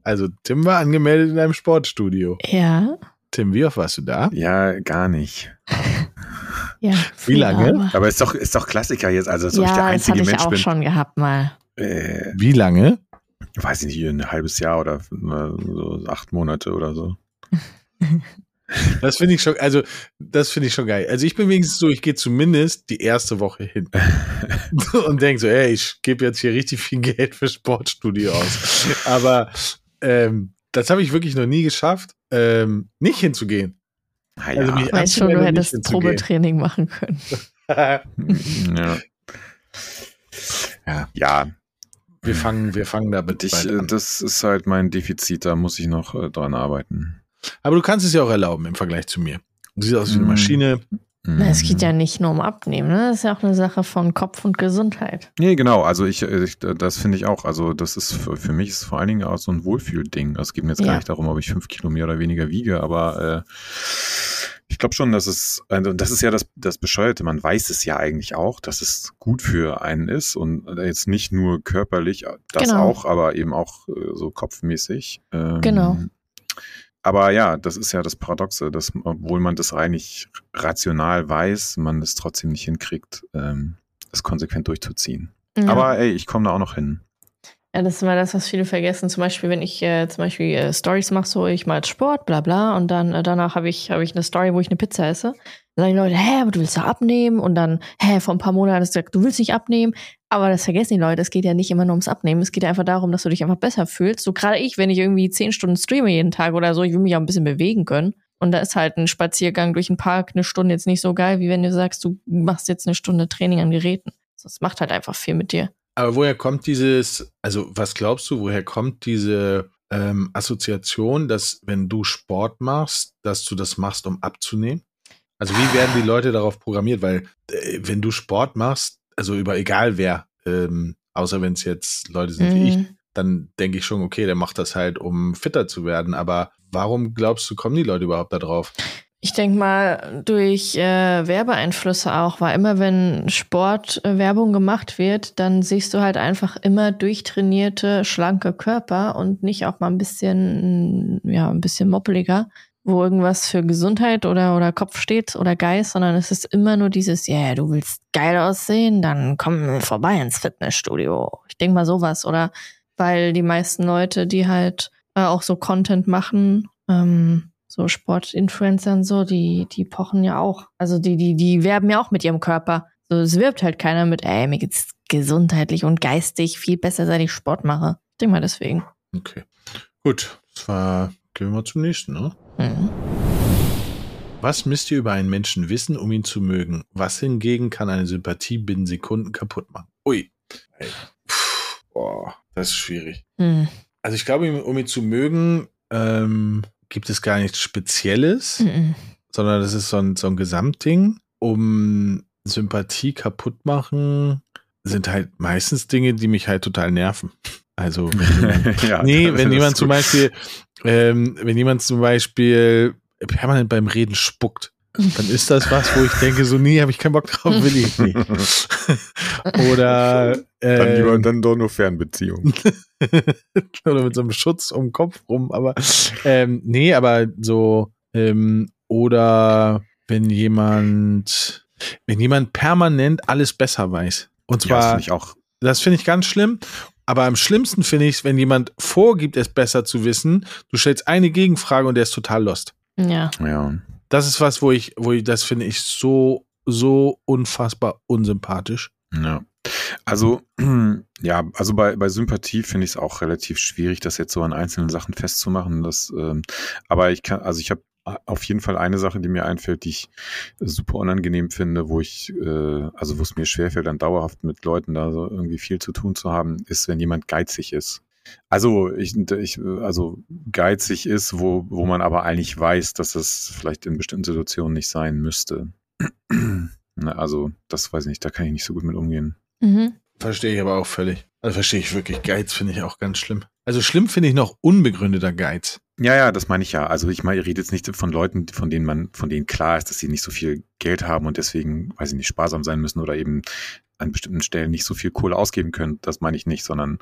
Speaker 2: Also, Tim war angemeldet in einem Sportstudio.
Speaker 3: Ja,
Speaker 2: Tim, wie oft warst du da?
Speaker 4: Ja, gar nicht. [laughs]
Speaker 3: ja.
Speaker 2: Wie lange?
Speaker 3: aber-
Speaker 4: Aber ist doch, ist doch Klassiker jetzt, also als ob ich der
Speaker 3: Ja, das
Speaker 4: einzige
Speaker 3: hatte ich
Speaker 4: Mensch
Speaker 3: auch
Speaker 4: bin.
Speaker 3: schon gehabt mal.
Speaker 4: Äh,
Speaker 2: Wie lange?
Speaker 4: weiß ich nicht, ein halbes Jahr oder so acht Monate oder so. [laughs]
Speaker 2: Das finde ich schon, also, das finde ich schon geil. Also, ich bin wenigstens so, ich gehe zumindest die erste Woche hin. [laughs] und denke so, ey, ich gebe jetzt hier richtig viel Geld für Sportstudio aus. Aber ähm, das habe ich wirklich noch nie geschafft, ähm, nicht hinzugehen.
Speaker 4: Ah, ja.
Speaker 2: Also mich-
Speaker 3: Weißt schon, du hättest. Probetraining machen können. [laughs]
Speaker 4: ja.
Speaker 2: Ja.
Speaker 4: ja,
Speaker 2: wir fangen, wir fangen damit
Speaker 4: ich, äh,
Speaker 2: an.
Speaker 4: das ist halt mein Defizit, da muss ich noch äh, dran arbeiten.
Speaker 2: Aber du kannst es ja auch erlauben im Vergleich zu mir. Du siehst aus wie eine
Speaker 4: Mm.
Speaker 2: Maschine.
Speaker 3: Na, Es geht
Speaker 4: Mhm.
Speaker 3: ja nicht nur um Abnehmen, ne? Das ist ja auch eine Sache von Kopf und Gesundheit.
Speaker 4: Nee, genau, also ich, äh, ich das finde ich auch, also das ist für, für mich ist vor allen Dingen auch so ein Wohlfühlding. Also es geht mir jetzt gar
Speaker 3: Ja.
Speaker 4: nicht darum, ob ich fünf Kilo mehr oder weniger wiege, aber äh, ich glaube schon, dass es, also das ist ja das, das Bescheuerte, man weiß es ja eigentlich auch, dass es gut für einen ist und jetzt nicht nur körperlich, das
Speaker 3: Genau.
Speaker 4: auch, aber eben auch äh, so kopfmäßig. Ähm,
Speaker 3: Genau.
Speaker 4: Aber ja, das ist ja das Paradoxe, dass obwohl man das eigentlich rational weiß, man es trotzdem nicht hinkriegt, ähm, es konsequent durchzuziehen.
Speaker 3: Ja.
Speaker 4: Aber ey, ich komme da auch noch hin.
Speaker 3: Ja, das ist immer das, was viele vergessen. Zum Beispiel, wenn ich äh, zum Beispiel äh, Stories mache, so ich mal Sport, bla bla, und dann äh, danach habe ich, hab ich eine Story, wo ich eine Pizza esse. Sagen die Leute, hä, aber du willst doch abnehmen. Und dann, hä, vor ein paar Monaten hast du gesagt, du willst nicht abnehmen. Aber das vergessen die Leute. Es geht ja nicht immer nur ums Abnehmen. Es geht einfach darum, dass du dich einfach besser fühlst. So gerade ich, wenn ich irgendwie zehn Stunden streame jeden Tag oder so, ich will mich auch ein bisschen bewegen können. Und da ist halt ein Spaziergang durch den Park eine Stunde jetzt nicht so geil, wie wenn du sagst, du machst jetzt eine Stunde Training an Geräten. Das macht halt einfach viel mit dir.
Speaker 2: Aber woher kommt dieses, also was glaubst du, woher kommt diese ähm, Assoziation, dass wenn du Sport machst, dass du das machst, um abzunehmen? Also wie werden die Leute darauf programmiert? Weil äh, wenn du Sport machst, also über egal wer, ähm, außer wenn es jetzt Leute sind wie ich,
Speaker 3: Mhm.
Speaker 2: dann denke ich schon, okay, der macht das halt, um fitter zu werden. Aber warum glaubst du, kommen die Leute überhaupt da drauf?
Speaker 3: Ich denke mal, durch äh, Werbeeinflüsse auch, weil immer wenn Sport äh, gemacht wird, dann siehst du halt einfach immer durchtrainierte, schlanke Körper und nicht auch mal ein bisschen, ja, ein bisschen moppeliger, wo irgendwas für Gesundheit oder, oder Kopf steht oder Geist, sondern es ist immer nur dieses, ja, yeah, du willst geil aussehen, dann komm vorbei ins Fitnessstudio. Ich denke mal sowas. Oder weil die meisten Leute, die halt äh, auch so Content machen, ähm, so Sportinfluencer und so, die, die pochen ja auch. Also die, die, die werben ja auch mit ihrem Körper. So, es wirbt halt keiner mit, ey, mir geht's gesundheitlich und geistig viel besser, seit ich Sport mache. Ich denke mal deswegen.
Speaker 2: Okay. Gut, das war, gehen wir mal zum nächsten, ne?
Speaker 3: Mhm.
Speaker 2: Was müsst ihr über einen Menschen wissen, um ihn zu mögen? Was hingegen kann eine Sympathie binnen Sekunden kaputt machen? Ui. Puh, boah, das ist schwierig.
Speaker 3: Mhm.
Speaker 2: Also ich glaube, um ihn zu mögen, ähm, gibt es gar nichts Spezielles,
Speaker 3: Mhm.
Speaker 2: sondern das ist so ein, so ein Gesamtding. Um Sympathie kaputt machen, sind halt meistens Dinge, die mich halt total nerven. Also, [laughs]
Speaker 4: ja,
Speaker 2: nee, wenn jemand
Speaker 4: gut.
Speaker 2: zum Beispiel, ähm, wenn jemand zum Beispiel permanent beim Reden spuckt, dann ist das was, wo ich denke, so, nee, habe ich keinen Bock drauf, will ich nicht. [laughs] Oder,
Speaker 4: Dann lieber
Speaker 2: ähm,
Speaker 4: dann doch nur Fernbeziehung. [laughs]
Speaker 2: oder mit so einem Schutz um den Kopf rum, aber ähm, nee, aber so ähm, oder wenn jemand wenn jemand permanent alles besser weiß und
Speaker 4: Ja, das
Speaker 2: zwar
Speaker 4: finde ich auch.
Speaker 2: das finde ich ganz schlimm, aber am schlimmsten finde ich es, wenn jemand vorgibt, es besser zu wissen, du stellst eine Gegenfrage und der ist total lost.
Speaker 3: Ja.
Speaker 4: Ja.
Speaker 2: Das ist was, wo ich wo ich das finde ich so so unfassbar unsympathisch.
Speaker 4: Ja. Also, [clears throat] ja, also bei, bei Sympathie finde ich es auch relativ schwierig, das jetzt so an einzelnen Sachen festzumachen. Das, ähm, aber ich kann, also ich habe auf jeden Fall eine Sache, die mir einfällt, die ich super unangenehm finde, wo ich, äh, also wo es mir schwerfällt, dann dauerhaft mit Leuten da so irgendwie viel zu tun zu haben, ist, wenn jemand geizig ist. Also ich, ich also geizig ist, wo, wo man aber eigentlich weiß, dass es vielleicht in bestimmten Situationen nicht sein müsste. [clears throat] Na, Also, das weiß ich nicht, da kann ich nicht so gut mit umgehen.
Speaker 3: Mhm.
Speaker 2: Verstehe ich aber auch völlig. Also verstehe ich wirklich. Geiz finde ich auch ganz schlimm. Also schlimm finde ich noch unbegründeter Geiz.
Speaker 4: Ja, ja, das meine ich ja. Also ich meine, ihr redet jetzt nicht von Leuten, von denen man, von denen klar ist, dass sie nicht so viel Geld haben und deswegen, weiß ich nicht, sparsam sein müssen oder eben an bestimmten Stellen nicht so viel Kohle ausgeben können. Das meine ich nicht, sondern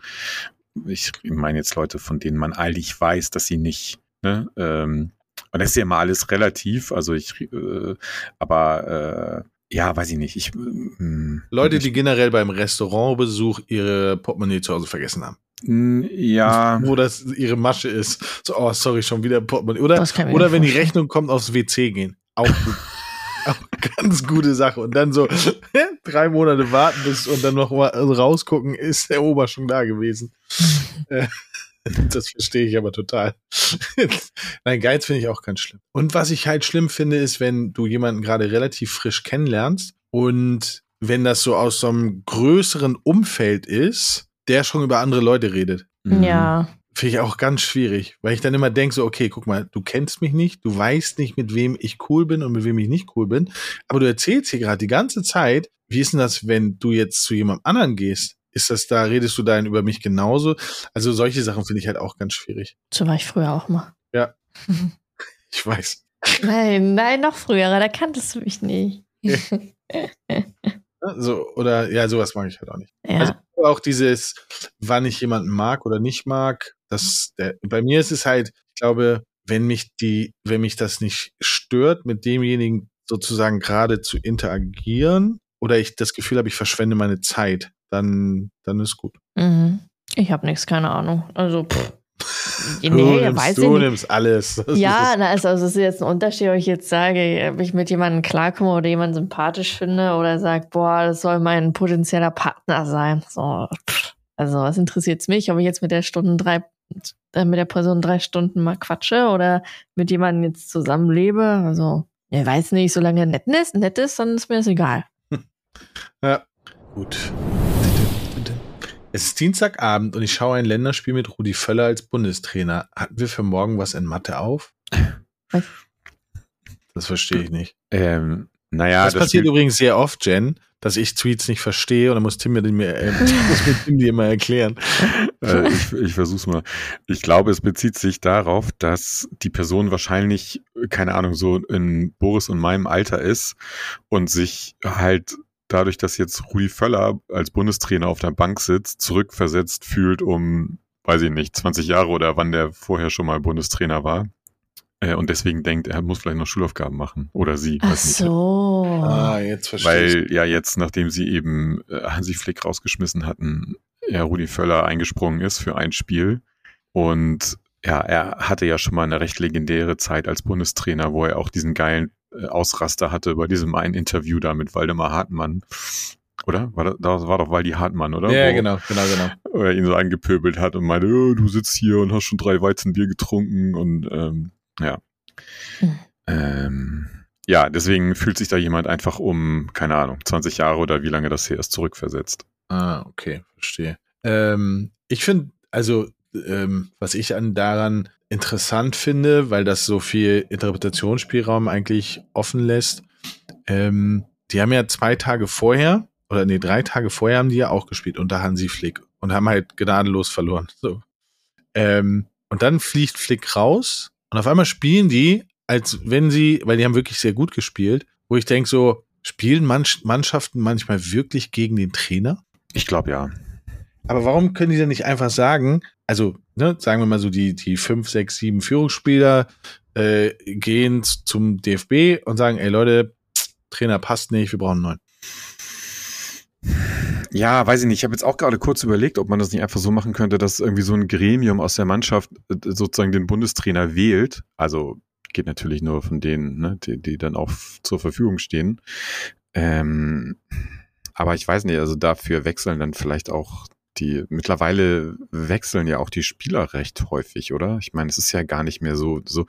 Speaker 4: ich meine jetzt Leute, von denen man eigentlich weiß, dass sie nicht, ne, ähm, und das ist ja immer alles relativ, also ich, äh, aber äh, ja, weiß ich nicht. Ich, ähm,
Speaker 2: Leute,
Speaker 4: ich,
Speaker 2: die generell beim Restaurantbesuch ihre Portemonnaie zu Hause vergessen haben.
Speaker 4: Mm, Ja,
Speaker 2: Wo das ihre Masche ist. So, oh, sorry, schon wieder Portemonnaie. Oder, oder wenn die. Rechnung kommt, aufs WC gehen. Auch gut. [laughs] Auch ganz gute Sache. Und dann so [laughs] drei Monate warten bis und dann noch mal rausgucken, ist der Ober schon da gewesen. [laughs] [laughs] Das verstehe ich aber total. [laughs] Nein, Geiz finde ich auch ganz schlimm. Und was ich halt schlimm finde, ist, wenn du jemanden gerade relativ frisch kennenlernst und wenn das so aus so einem größeren Umfeld ist, der schon über andere Leute redet.
Speaker 4: mm,
Speaker 3: Ja.
Speaker 2: Finde ich auch ganz schwierig, weil ich dann immer denke so, okay, guck mal, du kennst mich nicht, du weißt nicht, mit wem ich cool bin und mit wem ich nicht cool bin, aber du erzählst hier gerade die ganze Zeit, wie ist denn das, wenn du jetzt zu jemandem anderen gehst? Ist das da, redest du dann über mich genauso? Also solche Sachen finde ich halt auch ganz schwierig.
Speaker 3: So war ich früher auch mal. [laughs]
Speaker 2: Ich weiß.
Speaker 3: Nein, nein, noch früher, da kanntest du mich nicht. [laughs]
Speaker 2: So, oder ja, sowas mag ich halt auch nicht.
Speaker 3: ja.
Speaker 2: Also auch dieses, wann ich jemanden mag oder nicht mag, das, der, bei mir ist es halt, ich glaube, wenn mich die, wenn mich das nicht stört, mit demjenigen sozusagen gerade zu interagieren, oder ich das Gefühl habe, ich verschwende meine Zeit, dann, dann ist gut.
Speaker 3: mhm. Ich habe nichts, keine Ahnung. Also, pff. [laughs]
Speaker 2: du
Speaker 3: nee,
Speaker 2: nimmst,
Speaker 3: weiß
Speaker 2: du nimmst alles. Das
Speaker 3: Ja,
Speaker 2: ist,
Speaker 3: na, also, also es ist jetzt ein Unterschied, ob ich jetzt sage, ob ich mit jemandem klarkomme oder jemanden sympathisch finde oder sage, boah, das soll mein potenzieller Partner sein. So, also was interessiert's mich, ob ich jetzt mit der Stunden drei, äh, mit der Person drei Stunden mal quatsche oder mit jemandem jetzt zusammenlebe. Also, ich weiß nicht, solange er nett ist, nett ist, dann ist mir das egal. [laughs]
Speaker 2: ja. Gut. Es ist Dienstagabend und ich schaue ein Länderspiel mit Rudi Völler als Bundestrainer. Hatten wir für morgen was in Mathe auf?
Speaker 3: Was?
Speaker 2: Das verstehe ich nicht.
Speaker 4: ähm, naja,
Speaker 2: das,
Speaker 4: das
Speaker 2: passiert
Speaker 4: Spiel-
Speaker 2: übrigens sehr oft, Jen, dass ich Tweets nicht verstehe und dann muss Tim mir, den, äh, [laughs] muss mir Tim die immer erklären.
Speaker 4: Äh, ich, ich versuch's mal. Ich glaube, es bezieht sich darauf, dass die Person wahrscheinlich, keine Ahnung, so in Boris und meinem Alter ist und sich halt dadurch, dass jetzt Rudi Völler als Bundestrainer auf der Bank sitzt, zurückversetzt fühlt um, weiß ich nicht, 20 Jahre oder wann der vorher schon mal Bundestrainer war. Äh, Und deswegen denkt, er muss vielleicht noch Schulaufgaben machen. Oder sie.
Speaker 3: Ach
Speaker 4: weiß nicht.
Speaker 3: so.
Speaker 2: Ah, jetzt verstehe ich.
Speaker 4: Weil ja jetzt, nachdem sie eben äh, Hansi Flick rausgeschmissen hatten, ja Rudi Völler eingesprungen ist für ein Spiel. Und ja, er hatte ja schon mal eine recht legendäre Zeit als Bundestrainer, wo er auch diesen geilen Ausraster hatte bei diesem einen Interview da mit Waldemar Hartmann. Oder? War das, das war doch Waldi Hartmann, oder?
Speaker 2: Ja,
Speaker 4: Wo-
Speaker 2: genau, genau, genau.
Speaker 4: Wo er ihn so angepöbelt hat und meinte, oh, du sitzt hier und hast schon drei Weizenbier getrunken und ähm, ja.
Speaker 3: Hm.
Speaker 4: Ähm, ja, deswegen fühlt sich da jemand einfach um, keine Ahnung, 20 Jahre oder wie lange das her ist, zurückversetzt.
Speaker 2: Ah, okay, verstehe. Ähm, ich finde, also, ähm, was ich an daran interessant finde, weil das so viel Interpretationsspielraum eigentlich offen lässt, ähm, die haben ja zwei Tage vorher, oder nee, drei Tage vorher haben die ja auch gespielt unter Hansi Flick und haben halt gnadenlos verloren. So. Ähm, und dann fliegt Flick raus und auf einmal spielen die, als wenn sie, weil die haben wirklich sehr gut gespielt, wo ich denke so, spielen Mannschaften manchmal wirklich gegen den Trainer?
Speaker 4: Ich glaube ja.
Speaker 2: Aber warum können die denn nicht einfach sagen, also, ne, sagen wir mal so, die, die fünf, sechs, sieben Führungsspieler äh, gehen zum DFB und sagen, ey Leute, Trainer passt nicht, wir brauchen einen
Speaker 4: neuen. Ja, weiß ich nicht. Ich habe jetzt auch gerade kurz überlegt, ob man das nicht einfach so machen könnte, dass irgendwie so ein Gremium aus der Mannschaft äh, sozusagen den Bundestrainer wählt. Also geht natürlich nur von denen, ne, die, die dann auch zur Verfügung stehen. Ähm, aber ich weiß nicht, also dafür wechseln dann vielleicht auch die, mittlerweile wechseln ja auch die Spieler recht häufig, oder? Ich meine, es ist ja gar nicht mehr so, so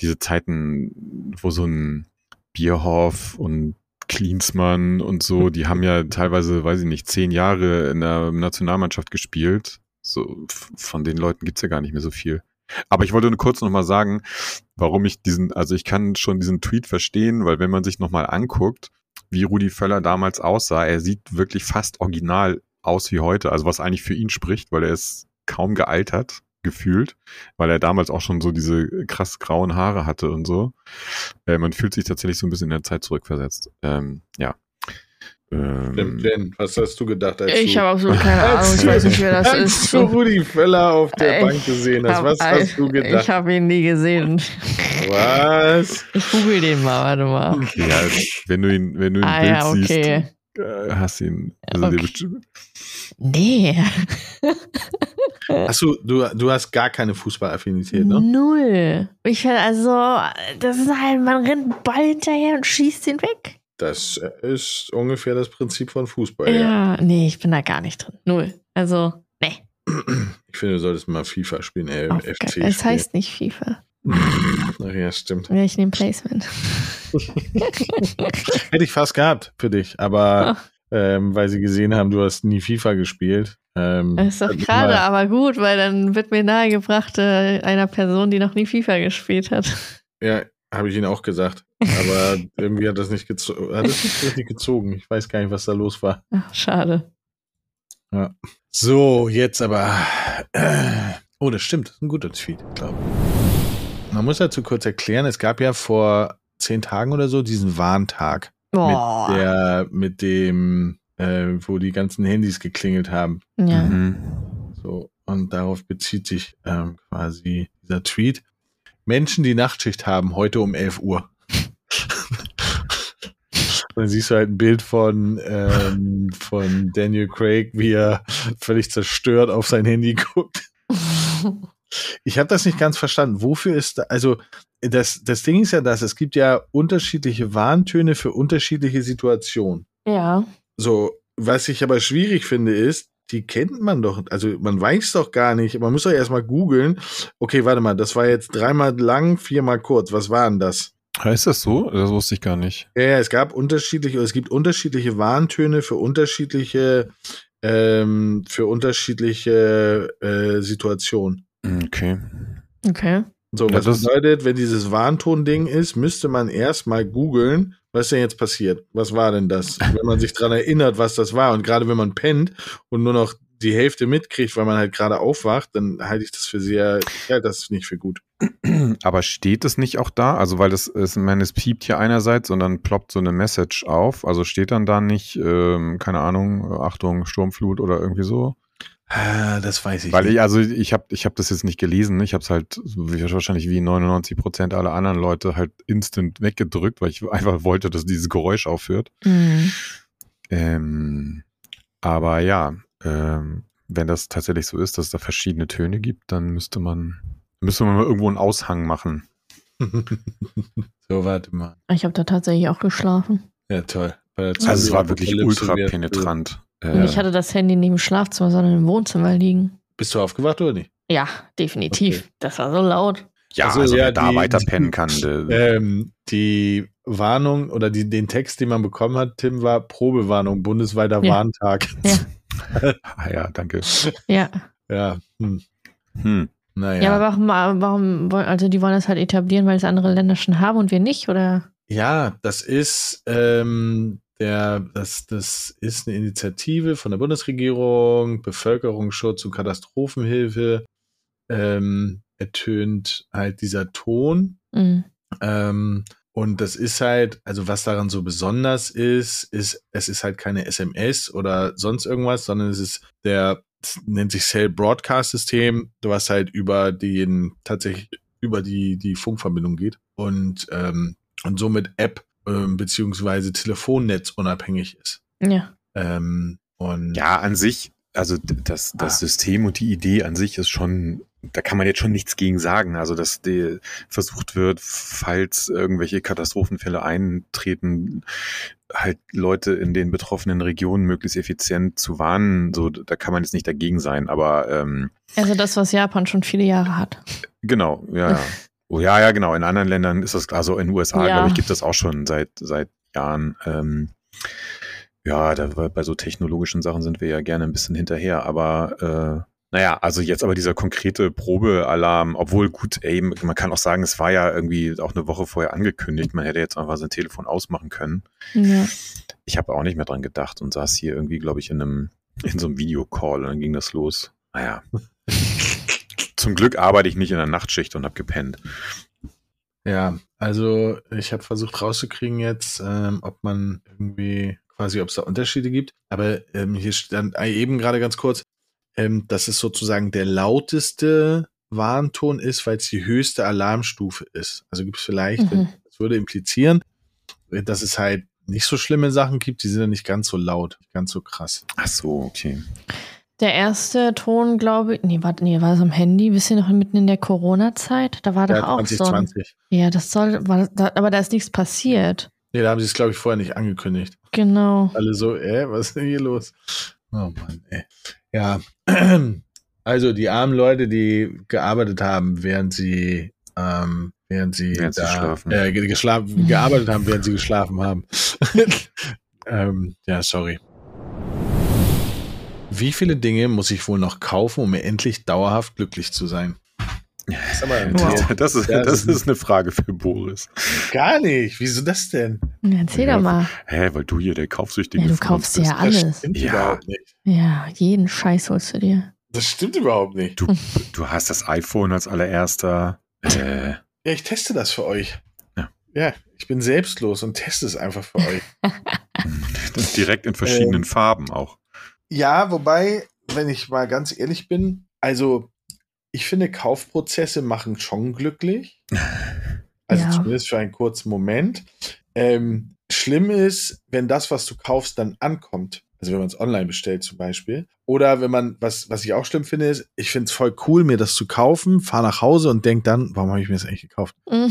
Speaker 4: diese Zeiten, wo so ein Bierhoff und Klinsmann und so, [laughs] die haben ja teilweise, weiß ich nicht, zehn Jahre in der Nationalmannschaft gespielt. So, von den Leuten gibt's ja gar nicht mehr so viel. Aber ich wollte nur kurz nochmal sagen, warum ich diesen, also ich kann schon diesen Tweet verstehen, weil wenn man sich nochmal anguckt, wie Rudi Völler damals aussah, er sieht wirklich fast original aus wie heute. Also was eigentlich für ihn spricht, weil er ist kaum gealtert, gefühlt, weil er damals auch schon so diese krass grauen Haare hatte und so. Äh, man fühlt sich tatsächlich so ein bisschen in der Zeit zurückversetzt. Ähm, ja.
Speaker 2: Ähm, Jen, was hast du gedacht?
Speaker 3: Als ich habe absolut keine Ahnung, ich weiß nicht, wer das als ist.
Speaker 2: Als du Rudi Völler auf der ich Bank gesehen hast, was hab, hast du gedacht?
Speaker 3: Ich habe ihn nie gesehen.
Speaker 2: Was?
Speaker 3: Ich google den mal, warte mal.
Speaker 4: Ja, wenn du ihn, wenn du ihn ah, Bild ja, okay. siehst, äh, hast ihn. Also okay.
Speaker 3: Nee.
Speaker 2: Hast du, du, du hast gar keine Fußballaffinität, ne?
Speaker 3: Null. Ich also, das ist halt, man rennt einen Ball hinterher und schießt ihn weg.
Speaker 2: Das ist ungefähr das Prinzip von Fußball.
Speaker 3: Ja, ja. nee, ich bin da gar nicht drin. Null. Also, nee.
Speaker 2: Ich finde, du solltest mal FIFA spielen, äh,
Speaker 3: FC. Spielen. Es heißt nicht FIFA.
Speaker 2: Ach ja, stimmt.
Speaker 3: Ja, ich nehme Placement. [laughs]
Speaker 2: Hätte ich fast gehabt für dich, aber oh. ähm, weil sie gesehen haben, du hast nie FIFA gespielt. Ähm,
Speaker 3: das ist doch gerade aber gut, weil dann wird mir nahegebracht äh, einer Person, die noch nie FIFA gespielt hat.
Speaker 2: Ja, habe ich Ihnen auch gesagt. Aber [laughs] irgendwie hat das nicht, gezo hat das nicht richtig gezogen. Ich weiß gar nicht, was da los war.
Speaker 3: Ach, schade.
Speaker 2: Ja. So, jetzt aber. Äh, oh, das stimmt. Das ist ein guter Tweet, glaube ich. Man muss dazu kurz erklären, es gab ja vor zehn Tagen oder so diesen Warntag.
Speaker 3: Oh.
Speaker 2: Mit, der, mit dem, äh, wo die ganzen Handys geklingelt haben.
Speaker 3: Ja. Mhm.
Speaker 2: So, und darauf bezieht sich ähm, quasi dieser Tweet. Menschen, die Nachtschicht haben, heute um 11 Uhr. [laughs] Dann siehst du halt ein Bild von, ähm, von Daniel Craig, wie er völlig zerstört auf sein Handy guckt. [laughs] Ich habe das nicht ganz verstanden. Wofür ist da, also das, das Ding ist ja das, es gibt ja unterschiedliche Warntöne für unterschiedliche Situationen.
Speaker 3: Ja.
Speaker 2: So, was ich aber schwierig finde, ist, die kennt man doch, also man weiß doch gar nicht, man muss doch erstmal googeln. Okay, warte mal, das war jetzt dreimal lang, viermal kurz. Was war denn das?
Speaker 4: Heißt das so? Das wusste ich gar nicht.
Speaker 2: Ja, ja es gab unterschiedliche, es gibt unterschiedliche Warntöne für unterschiedliche, ähm, für unterschiedliche äh, Situationen.
Speaker 4: Okay.
Speaker 3: Okay.
Speaker 2: So, was ja, bedeutet, wenn dieses Warnton-Ding ist, müsste man erstmal googeln, was denn jetzt passiert? Was war denn das? Wenn man sich dran erinnert, was das war und gerade wenn man pennt und nur noch die Hälfte mitkriegt, weil man halt gerade aufwacht, dann halte ich das für sehr, ja, das ist nicht für gut.
Speaker 4: Aber steht es nicht auch da? Also, weil das, ich meine, es piept hier einerseits, sondern ploppt so eine Message auf. Also steht dann da nicht, ähm, keine Ahnung, Achtung, Sturmflut oder irgendwie so?
Speaker 2: Ah, das weiß ich
Speaker 4: Weil nicht. ich, also ich habe ich hab das jetzt nicht gelesen. Ich habe es halt wahrscheinlich wie 99 Prozent aller anderen Leute halt instant weggedrückt, weil ich [laughs] einfach wollte, dass dieses Geräusch aufhört.
Speaker 3: Mhm.
Speaker 4: Ähm, aber ja, ähm, wenn das tatsächlich so ist, dass es da verschiedene Töne gibt, dann müsste man, müsste man mal irgendwo einen Aushang machen. [laughs]
Speaker 2: so, warte mal.
Speaker 3: Ich habe da tatsächlich auch geschlafen.
Speaker 2: Ja, toll.
Speaker 4: Also es war wirklich ultra penetrant.
Speaker 3: Äh, ich hatte das Handy nicht im Schlafzimmer, sondern im Wohnzimmer liegen.
Speaker 2: Bist du aufgewacht oder nicht?
Speaker 3: Ja, definitiv. Okay. Das war so laut.
Speaker 4: Ja, also, also ja, wer da die, weiter pennen kann.
Speaker 2: Ähm, die Warnung oder die, den Text, den man bekommen hat, Tim, war Probewarnung, bundesweiter ja. Warntag.
Speaker 3: Ja. [laughs]
Speaker 4: ah, ja, danke.
Speaker 3: Ja.
Speaker 2: Ja. Hm.
Speaker 4: Hm.
Speaker 2: Naja.
Speaker 3: Ja, aber warum, warum, also die wollen das halt etablieren, weil es andere Länder schon haben und wir nicht, oder?
Speaker 2: Ja, das ist, ähm, der, das, das ist eine Initiative von der Bundesregierung, Bevölkerungsschutz und Katastrophenhilfe. Ähm, ertönt halt dieser Ton.
Speaker 3: Mhm.
Speaker 2: Ähm, und das ist halt, also was daran so besonders ist, ist, es ist halt keine SMS oder sonst irgendwas, sondern es ist der, nennt sich Cell Broadcast System, was halt über den, tatsächlich über die, die Funkverbindung geht und, ähm, und somit App ähm, beziehungsweise Telefonnetz unabhängig ist.
Speaker 3: Ja.
Speaker 2: Ähm, und
Speaker 4: Ja, an sich, also das, das
Speaker 2: Ah.
Speaker 4: System und die Idee an sich ist schon, da kann man jetzt schon nichts gegen sagen. Also, dass die versucht wird, falls irgendwelche Katastrophenfälle eintreten, halt Leute in den betroffenen Regionen möglichst effizient zu warnen, so, da kann man jetzt nicht dagegen sein. Aber ähm,
Speaker 3: Also das, was Japan schon viele Jahre hat.
Speaker 4: Genau, ja, ja. [laughs] Oh, ja, ja, genau. In anderen Ländern ist das klar. So in den USA,
Speaker 3: Ja.
Speaker 4: glaube ich, gibt das auch schon seit, seit Jahren. Ähm, ja, da, bei so technologischen Sachen sind wir ja gerne ein bisschen hinterher. Aber äh, naja, also jetzt aber dieser konkrete Probealarm, obwohl gut, ey, man kann auch sagen, es war ja irgendwie auch eine Woche vorher angekündigt. Man hätte jetzt einfach sein Telefon ausmachen können.
Speaker 3: Ja.
Speaker 4: Ich habe auch nicht mehr dran gedacht und saß hier irgendwie, glaube ich, in einem, in so einem Videocall und dann ging das los. Naja. Zum Glück arbeite ich nicht in der Nachtschicht und habe gepennt.
Speaker 2: Ja, also ich habe versucht rauszukriegen jetzt, ähm, ob man irgendwie quasi, ob es da Unterschiede gibt. Aber ähm, hier stand äh, eben gerade ganz kurz, ähm, dass es sozusagen der lauteste Warnton ist, weil es die höchste Alarmstufe ist. Also gibt es vielleicht,
Speaker 3: Mhm.
Speaker 2: das würde implizieren, dass es halt nicht so schlimme Sachen gibt, die sind ja nicht ganz so laut, nicht ganz so krass.
Speaker 4: Ach so, okay.
Speaker 3: Der erste Ton, glaube ich, nee, warte, nee, war es am Handy, wisst ihr noch mitten in der Corona-Zeit? Da war doch
Speaker 2: Ja,
Speaker 3: auch so. ein-
Speaker 2: 2020.
Speaker 3: Ja, das soll, war, da, aber da ist nichts passiert.
Speaker 2: Nee, da haben sie es, glaube ich, vorher nicht angekündigt.
Speaker 3: Genau.
Speaker 2: Alle so, äh, was ist denn hier los? Oh Mann, ey. Ja, [clears throat] also die armen Leute, die gearbeitet haben, während sie, ähm, während sie,
Speaker 4: Während sie
Speaker 2: da,
Speaker 4: schlafen.
Speaker 2: Äh, ge- geschlafen, gearbeitet haben, während sie geschlafen haben. [laughs] ähm, ja, sorry. Wie viele Dinge muss ich wohl noch kaufen, um endlich dauerhaft glücklich zu sein? [laughs] Das ist aber
Speaker 3: Wow.
Speaker 4: Das, ist, das
Speaker 2: das
Speaker 4: ist eine Frage für Boris.
Speaker 2: gar nicht. Wieso das denn?
Speaker 3: Ja, Erzähl
Speaker 4: Ja,
Speaker 3: doch mal.
Speaker 4: Hä, weil du hier der Kaufsüchtige
Speaker 3: Ja, du kaufst
Speaker 4: uns
Speaker 3: ja alles.
Speaker 2: stimmt
Speaker 4: Ja.
Speaker 2: überhaupt nicht.
Speaker 3: Ja, jeden Scheiß holst du dir.
Speaker 2: Das stimmt überhaupt nicht.
Speaker 4: Du, du hast das iPhone als allererster. Äh,
Speaker 2: Ja, ich teste das für euch.
Speaker 4: Ja.
Speaker 2: Ja, ich bin selbstlos und teste es einfach für euch. [laughs]
Speaker 4: direkt in verschiedenen
Speaker 2: Ähm.
Speaker 4: Farben auch.
Speaker 2: Ja, wobei, wenn ich mal ganz ehrlich bin, also ich finde, Kaufprozesse machen schon glücklich. [laughs] Also
Speaker 3: Ja.
Speaker 2: zumindest für einen kurzen Moment. Ähm, schlimm ist, wenn das, was du kaufst, dann ankommt. Also wenn man es online bestellt zum Beispiel. Oder wenn man, was, was ich auch schlimm finde, ist, ich finde es voll cool, mir das zu kaufen, fahre nach Hause und denk dann, warum habe ich mir das eigentlich gekauft?
Speaker 3: Mhm.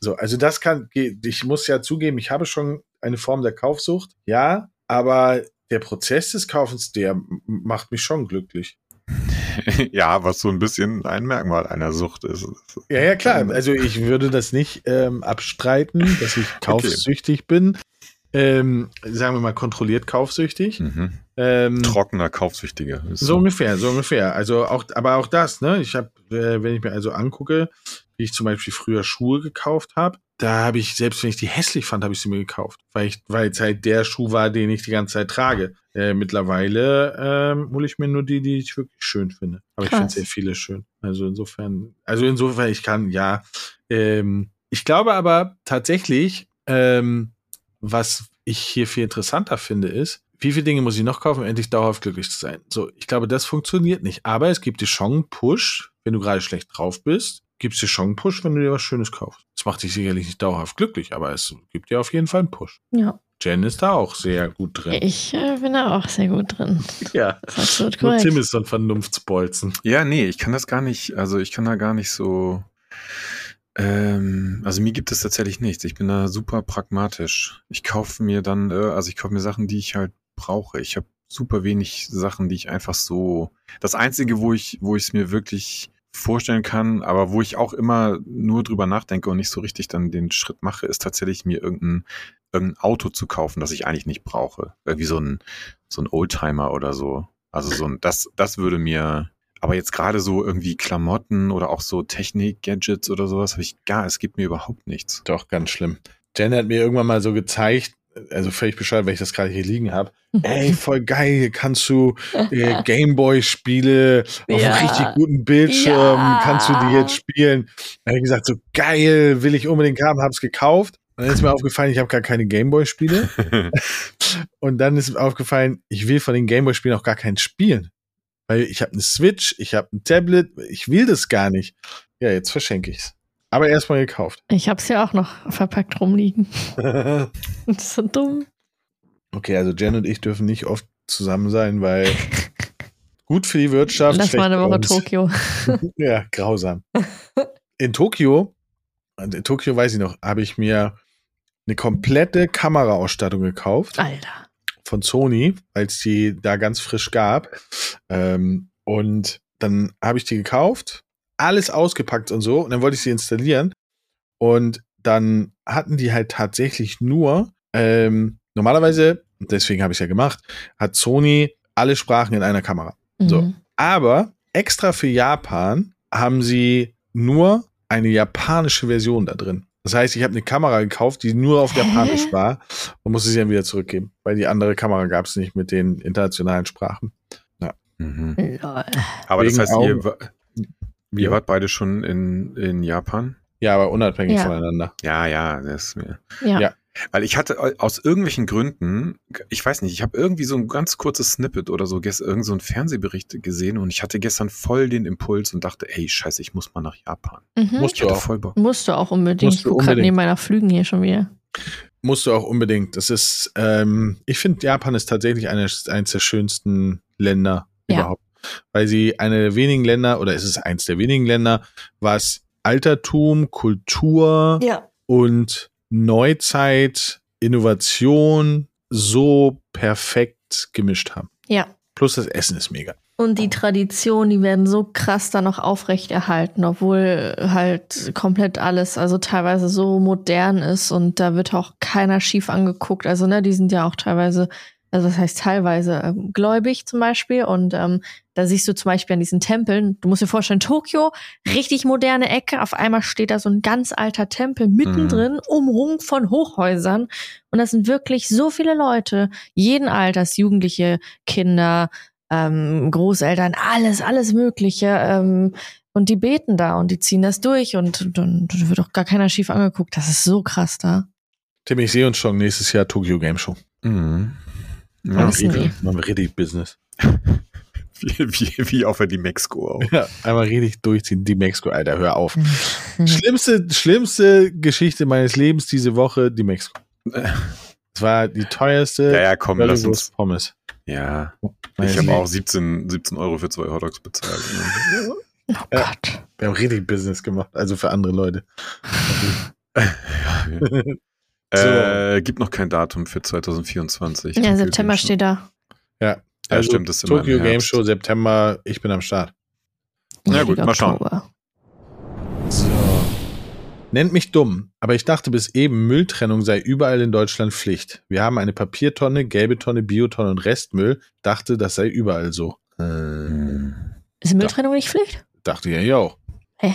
Speaker 2: So, also das kann, ich muss ja zugeben, ich habe schon eine Form der Kaufsucht, ja, aber der Prozess des Kaufens, der macht mich schon glücklich. [laughs]
Speaker 4: ja, was so ein bisschen ein Merkmal einer Sucht ist.
Speaker 2: Ja, ja, klar. Also ich würde das nicht ähm, abstreiten, dass ich [laughs] kaufsüchtig bin. Ähm, sagen wir mal kontrolliert kaufsüchtig.
Speaker 4: Mhm.
Speaker 2: Ähm,
Speaker 4: Trockener Kaufsüchtiger. Ist
Speaker 2: so ungefähr, so ungefähr. Also auch, aber auch das, ne? Ich habe, äh, wenn ich mir also angucke, wie ich zum Beispiel früher Schuhe gekauft habe, da habe ich, selbst wenn ich die hässlich fand, habe ich sie mir gekauft. Weil ich, weil es halt der Schuh war, den ich die ganze Zeit trage. Äh, mittlerweile ähm, hole ich mir nur die, die ich wirklich schön finde. Aber ich
Speaker 3: Krass.
Speaker 2: finde sehr viele schön. Also insofern, also insofern, ich kann, ja. Ähm, ich glaube aber tatsächlich, ähm, was ich hier viel interessanter finde, ist, wie viele Dinge muss ich noch kaufen, um endlich dauerhaft glücklich zu sein? So, ich glaube, das funktioniert nicht. Aber es gibt dir schon einen Push, wenn du gerade schlecht drauf bist, gibt es dir schon einen Push, wenn du dir was Schönes kaufst. Das macht dich sicherlich nicht dauerhaft glücklich, aber es gibt dir auf jeden Fall einen Push.
Speaker 3: Ja,
Speaker 2: Jen ist da auch sehr gut drin.
Speaker 3: ich äh, bin da auch sehr gut drin.
Speaker 2: Ja.
Speaker 3: Das ist absolut
Speaker 2: Nur
Speaker 3: korrekt.
Speaker 2: Tim ist so ein Vernunftsbolzen.
Speaker 4: Ja, nee, ich kann das gar nicht, also ich kann da gar nicht so. Ähm, also mir gibt es tatsächlich nichts. Ich bin da super pragmatisch. Ich kaufe mir dann, äh, also ich kaufe mir Sachen, die ich halt brauche. Ich habe super wenig Sachen, die ich einfach so. Das Einzige, wo ich, wo ich es mir wirklich vorstellen kann, aber wo ich auch immer nur drüber nachdenke und nicht so richtig dann den Schritt mache, ist tatsächlich mir irgendein, irgendein Auto zu kaufen, das ich eigentlich nicht brauche. Irgendwie so ein, so ein Oldtimer oder so. Also so ein, das, das würde mir, aber jetzt gerade so irgendwie Klamotten oder auch so Technik-Gadgets oder sowas habe ich gar, es gibt mir überhaupt nichts.
Speaker 2: Doch, ganz schlimm. Jen hat mir irgendwann mal so gezeigt, also völlig bescheuert, weil ich das gerade hier liegen habe. Ey, voll geil, hier kannst du äh, [laughs] Gameboy-Spiele auf
Speaker 3: Ja.
Speaker 2: einem richtig guten Bildschirm,
Speaker 3: Ja.
Speaker 2: kannst du die jetzt spielen. Da habe ich gesagt, so geil, will ich unbedingt haben, hab's gekauft. Und dann ist mir aufgefallen, ich habe gar keine Gameboy-Spiele. [laughs] Und dann ist mir aufgefallen, ich will von den Gameboy-Spielen auch gar keinen spielen. Weil ich habe eine Switch, ich habe ein Tablet, ich will das gar nicht. Ja, jetzt verschenke ich's. Aber erstmal gekauft.
Speaker 3: Ich hab's ja auch noch verpackt rumliegen. [laughs] [laughs] Das ist so dumm.
Speaker 2: Okay, also Jen und ich dürfen nicht oft zusammen sein, weil [laughs] gut für die Wirtschaft.
Speaker 3: Lass mal eine Woche. Tokio. [laughs]
Speaker 2: Ja, grausam. In Tokio, in Tokio weiß ich noch, habe ich mir eine komplette Kameraausstattung gekauft
Speaker 3: Alter.
Speaker 2: von Sony, weil es die da ganz frisch gab. Ähm, und dann habe ich die gekauft, alles ausgepackt und so, und dann wollte ich sie installieren. Und dann hatten die halt tatsächlich nur, ähm, normalerweise, deswegen habe ich es ja gemacht, hat Sony alle Sprachen in einer Kamera. So.
Speaker 3: Mhm.
Speaker 2: Aber extra für Japan haben sie nur eine japanische Version da drin. Das heißt, ich habe eine Kamera gekauft, die nur auf
Speaker 3: Hä?
Speaker 2: Japanisch war und musste sie dann wieder zurückgeben, weil die andere Kamera gab es nicht mit den internationalen Sprachen.
Speaker 4: mhm.
Speaker 3: Lol.
Speaker 4: Aber das
Speaker 2: Wegen
Speaker 4: heißt, ihr,
Speaker 2: Augen-
Speaker 4: wa- ihr wart beide schon in, in Japan?
Speaker 2: Ja, aber unabhängig
Speaker 3: Ja.
Speaker 2: voneinander.
Speaker 4: Ja, ja, das ist mir.
Speaker 3: Ja.
Speaker 2: Ja.
Speaker 4: Weil ich hatte äh, aus irgendwelchen Gründen, ich weiß nicht, ich habe irgendwie so ein ganz kurzes Snippet oder so, irgend so ein Fernsehbericht gesehen und ich hatte gestern voll den Impuls und dachte, ey, scheiße, ich muss mal nach Japan.
Speaker 3: Mhm.
Speaker 2: Musst du auch.
Speaker 4: voll Bock.
Speaker 3: Musst du auch unbedingt.
Speaker 2: Musst
Speaker 3: Ich gucke gerade
Speaker 2: unbedingt.
Speaker 3: neben meiner Flügen hier schon wieder.
Speaker 2: Musst du auch unbedingt. Das ist, ähm, ich finde, Japan ist tatsächlich eines, eines der schönsten Länder
Speaker 3: Ja.
Speaker 2: überhaupt. Weil sie eine der wenigen Länder, oder es ist eins der wenigen Länder, was Altertum, Kultur
Speaker 3: Ja.
Speaker 2: und Neuzeit, Innovation so perfekt gemischt haben.
Speaker 3: Ja.
Speaker 2: Plus das Essen ist mega.
Speaker 3: Und die Traditionen, die werden so krass da noch aufrechterhalten, obwohl halt komplett alles, also teilweise so modern ist und da wird auch keiner schief angeguckt. Also, ne, die sind ja auch teilweise, also das heißt teilweise ähm, gläubig zum Beispiel. Und ähm, da siehst du zum Beispiel an diesen Tempeln, du musst dir vorstellen, Tokio, richtig moderne Ecke, auf einmal steht da so ein ganz alter Tempel mittendrin, umrungt von Hochhäusern. Und das sind wirklich so viele Leute, jeden Alters, Jugendliche, Kinder, ähm, Großeltern, alles, alles Mögliche. Ähm, und die beten da und die ziehen das durch und dann wird auch gar keiner schief angeguckt. Das ist so krass da.
Speaker 2: Tim, ich sehe uns schon nächstes Jahr Tokyo Game Show.
Speaker 4: Mhm. Ja,
Speaker 2: wir
Speaker 3: die?
Speaker 2: richtig, Business. [laughs]
Speaker 4: wie, wie, wie auf die Mexiko auch.
Speaker 2: Ja, einmal richtig durchziehen. Die Mexiko, Alter, hör auf.
Speaker 3: Mhm.
Speaker 2: Schlimmste, schlimmste Geschichte meines Lebens diese Woche, die Mexiko. Es war die teuerste
Speaker 4: Ja, ja, komm, lass uns.
Speaker 2: Pommes.
Speaker 4: Ja, ich habe auch 17, 17 Euro für zwei Hotdogs bezahlt. [laughs]
Speaker 3: Oh Gott.
Speaker 2: Wir haben richtig Business gemacht, also für andere Leute. [laughs]
Speaker 4: Äh, gibt noch kein Datum für 2024.
Speaker 3: Ja,
Speaker 4: Tokyo
Speaker 3: September steht da.
Speaker 2: Ja,
Speaker 4: Ja, stimmt, das ist
Speaker 2: Tokyo Game
Speaker 4: Herbst.
Speaker 2: Show, September, ich bin am Start.
Speaker 4: Na gut, mal schauen.
Speaker 3: Oktober.
Speaker 2: So. Nennt mich dumm, aber ich dachte bis eben, Mülltrennung sei überall in Deutschland Pflicht. Wir haben eine Papiertonne, gelbe Tonne, Biotonne und Restmüll. Dachte, das sei überall so. Äh.
Speaker 3: Ist Mülltrennung nicht Pflicht?
Speaker 2: dachte ja, ja auch.
Speaker 3: Hä?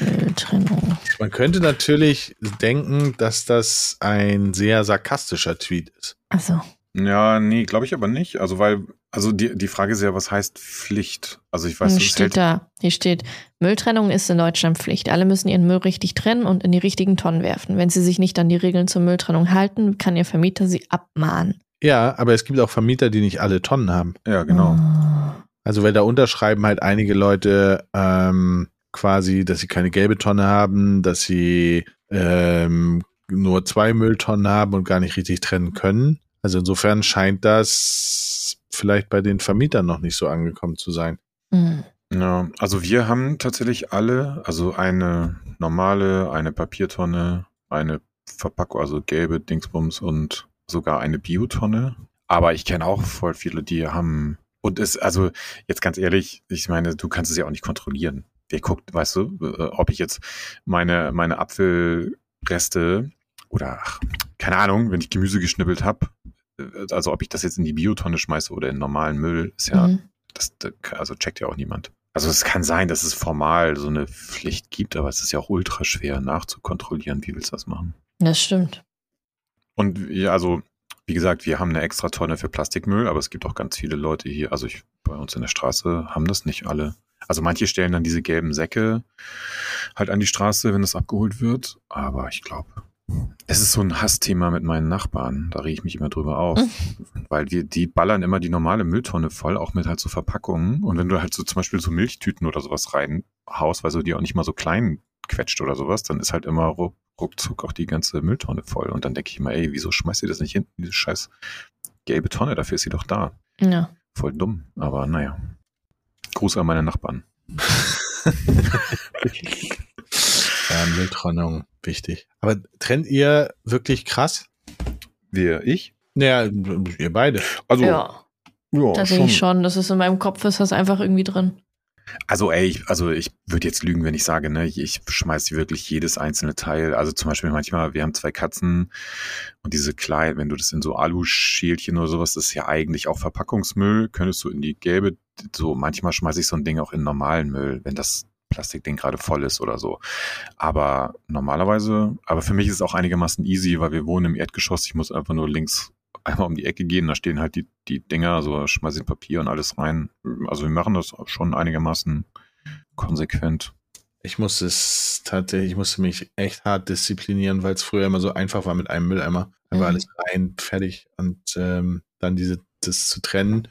Speaker 3: Mülltrennung.
Speaker 2: Man könnte natürlich denken, dass das ein sehr sarkastischer Tweet ist.
Speaker 3: Achso.
Speaker 4: Ja, nee, glaube ich aber nicht. Also, weil, also die, die Frage ist ja, was heißt Pflicht? Also ich weiß,
Speaker 3: Hier
Speaker 4: das
Speaker 3: steht
Speaker 4: hält,
Speaker 3: da. Hier steht, Mülltrennung ist in Deutschland Pflicht. Alle müssen ihren Müll richtig trennen und in die richtigen Tonnen werfen. Wenn sie sich nicht an die Regeln zur Mülltrennung halten, kann ihr Vermieter sie abmahnen.
Speaker 2: Ja, aber es gibt auch Vermieter, die nicht alle Tonnen haben.
Speaker 4: ja, genau.
Speaker 3: Ah.
Speaker 2: Also weil da unterschreiben halt einige Leute ähm, quasi, dass sie keine gelbe Tonne haben, dass sie ähm, nur zwei Mülltonnen haben und gar nicht richtig trennen können. Also insofern scheint das vielleicht bei den Vermietern noch nicht so angekommen zu sein.
Speaker 3: Hm.
Speaker 4: Ja, also wir haben tatsächlich alle, also eine normale, eine Papiertonne, eine Verpackung, also gelbe Dingsbums und sogar eine Biotonne. Aber ich kenne auch voll viele, die haben, und es, also jetzt ganz ehrlich, ich meine, du kannst es ja auch nicht kontrollieren. Wer guckt, weißt du, äh, ob ich jetzt meine, meine Apfelreste oder, ach, keine Ahnung, wenn ich Gemüse geschnippelt habe, also ob ich das jetzt in die Biotonne schmeiße oder in normalen Müll, ist ja
Speaker 3: Mhm.
Speaker 4: das also checkt ja auch niemand. Also es kann sein, dass es formal so eine Pflicht gibt, aber es ist ja auch ultra schwer nachzukontrollieren. Wie willst du das machen?
Speaker 3: Das stimmt.
Speaker 4: Und ja, also, wie gesagt, wir haben eine extra Tonne für Plastikmüll, aber es gibt auch ganz viele Leute hier, also ich, bei uns in der Straße haben das nicht alle. Also manche stellen dann diese gelben Säcke halt an die Straße, wenn das abgeholt wird. Aber ich glaube, es ist so ein Hassthema mit meinen Nachbarn. Da rege ich mich immer drüber auf. Mhm. Weil wir, die ballern immer die normale Mülltonne voll, auch mit halt so Verpackungen. Und wenn du halt so zum Beispiel so Milchtüten oder sowas reinhaust, weil so die auch nicht mal so klein quetscht oder sowas, dann ist halt immer ruckzuck auch die ganze Mülltonne voll. Und dann denke ich immer, ey, wieso schmeißt ihr das nicht hinten, diese scheiß gelbe Tonne? Dafür ist sie doch da.
Speaker 3: Ja.
Speaker 4: Voll dumm. Aber naja. Gruß an meine Nachbarn. [laughs]
Speaker 2: ja, Mülltrennung, wichtig. Aber trennt ihr wirklich krass?
Speaker 4: Wir, ich?
Speaker 2: Naja, ihr beide.
Speaker 3: Also, ja. ja das schon. ich schon. Das ist in meinem Kopf, ist das einfach irgendwie drin.
Speaker 4: Also ey, ich, also ich würde jetzt lügen, wenn ich sage, ne, ich schmeiße wirklich jedes einzelne Teil. Also zum Beispiel manchmal, wir haben zwei Katzen und diese kleinen, wenn du das in so Aluschälchen oder sowas, das ist ja eigentlich auch Verpackungsmüll, könntest du in die gelbe, so manchmal schmeiße ich so ein Ding auch in normalen Müll, wenn das Plastikding gerade voll ist oder so. Aber normalerweise, aber für mich ist es auch einigermaßen easy, weil wir wohnen im Erdgeschoss. Ich muss einfach nur links einmal um die Ecke gehen, da stehen halt die, die Dinger, so schmeiße ich Papier und alles rein. Also wir machen das schon einigermaßen konsequent.
Speaker 2: Ich muss es tatsächlich, ich musste mich echt hart disziplinieren, weil es früher immer so einfach war mit einem Mülleimer. Einfach mhm. alles rein, fertig und ähm, dann diese, das zu trennen.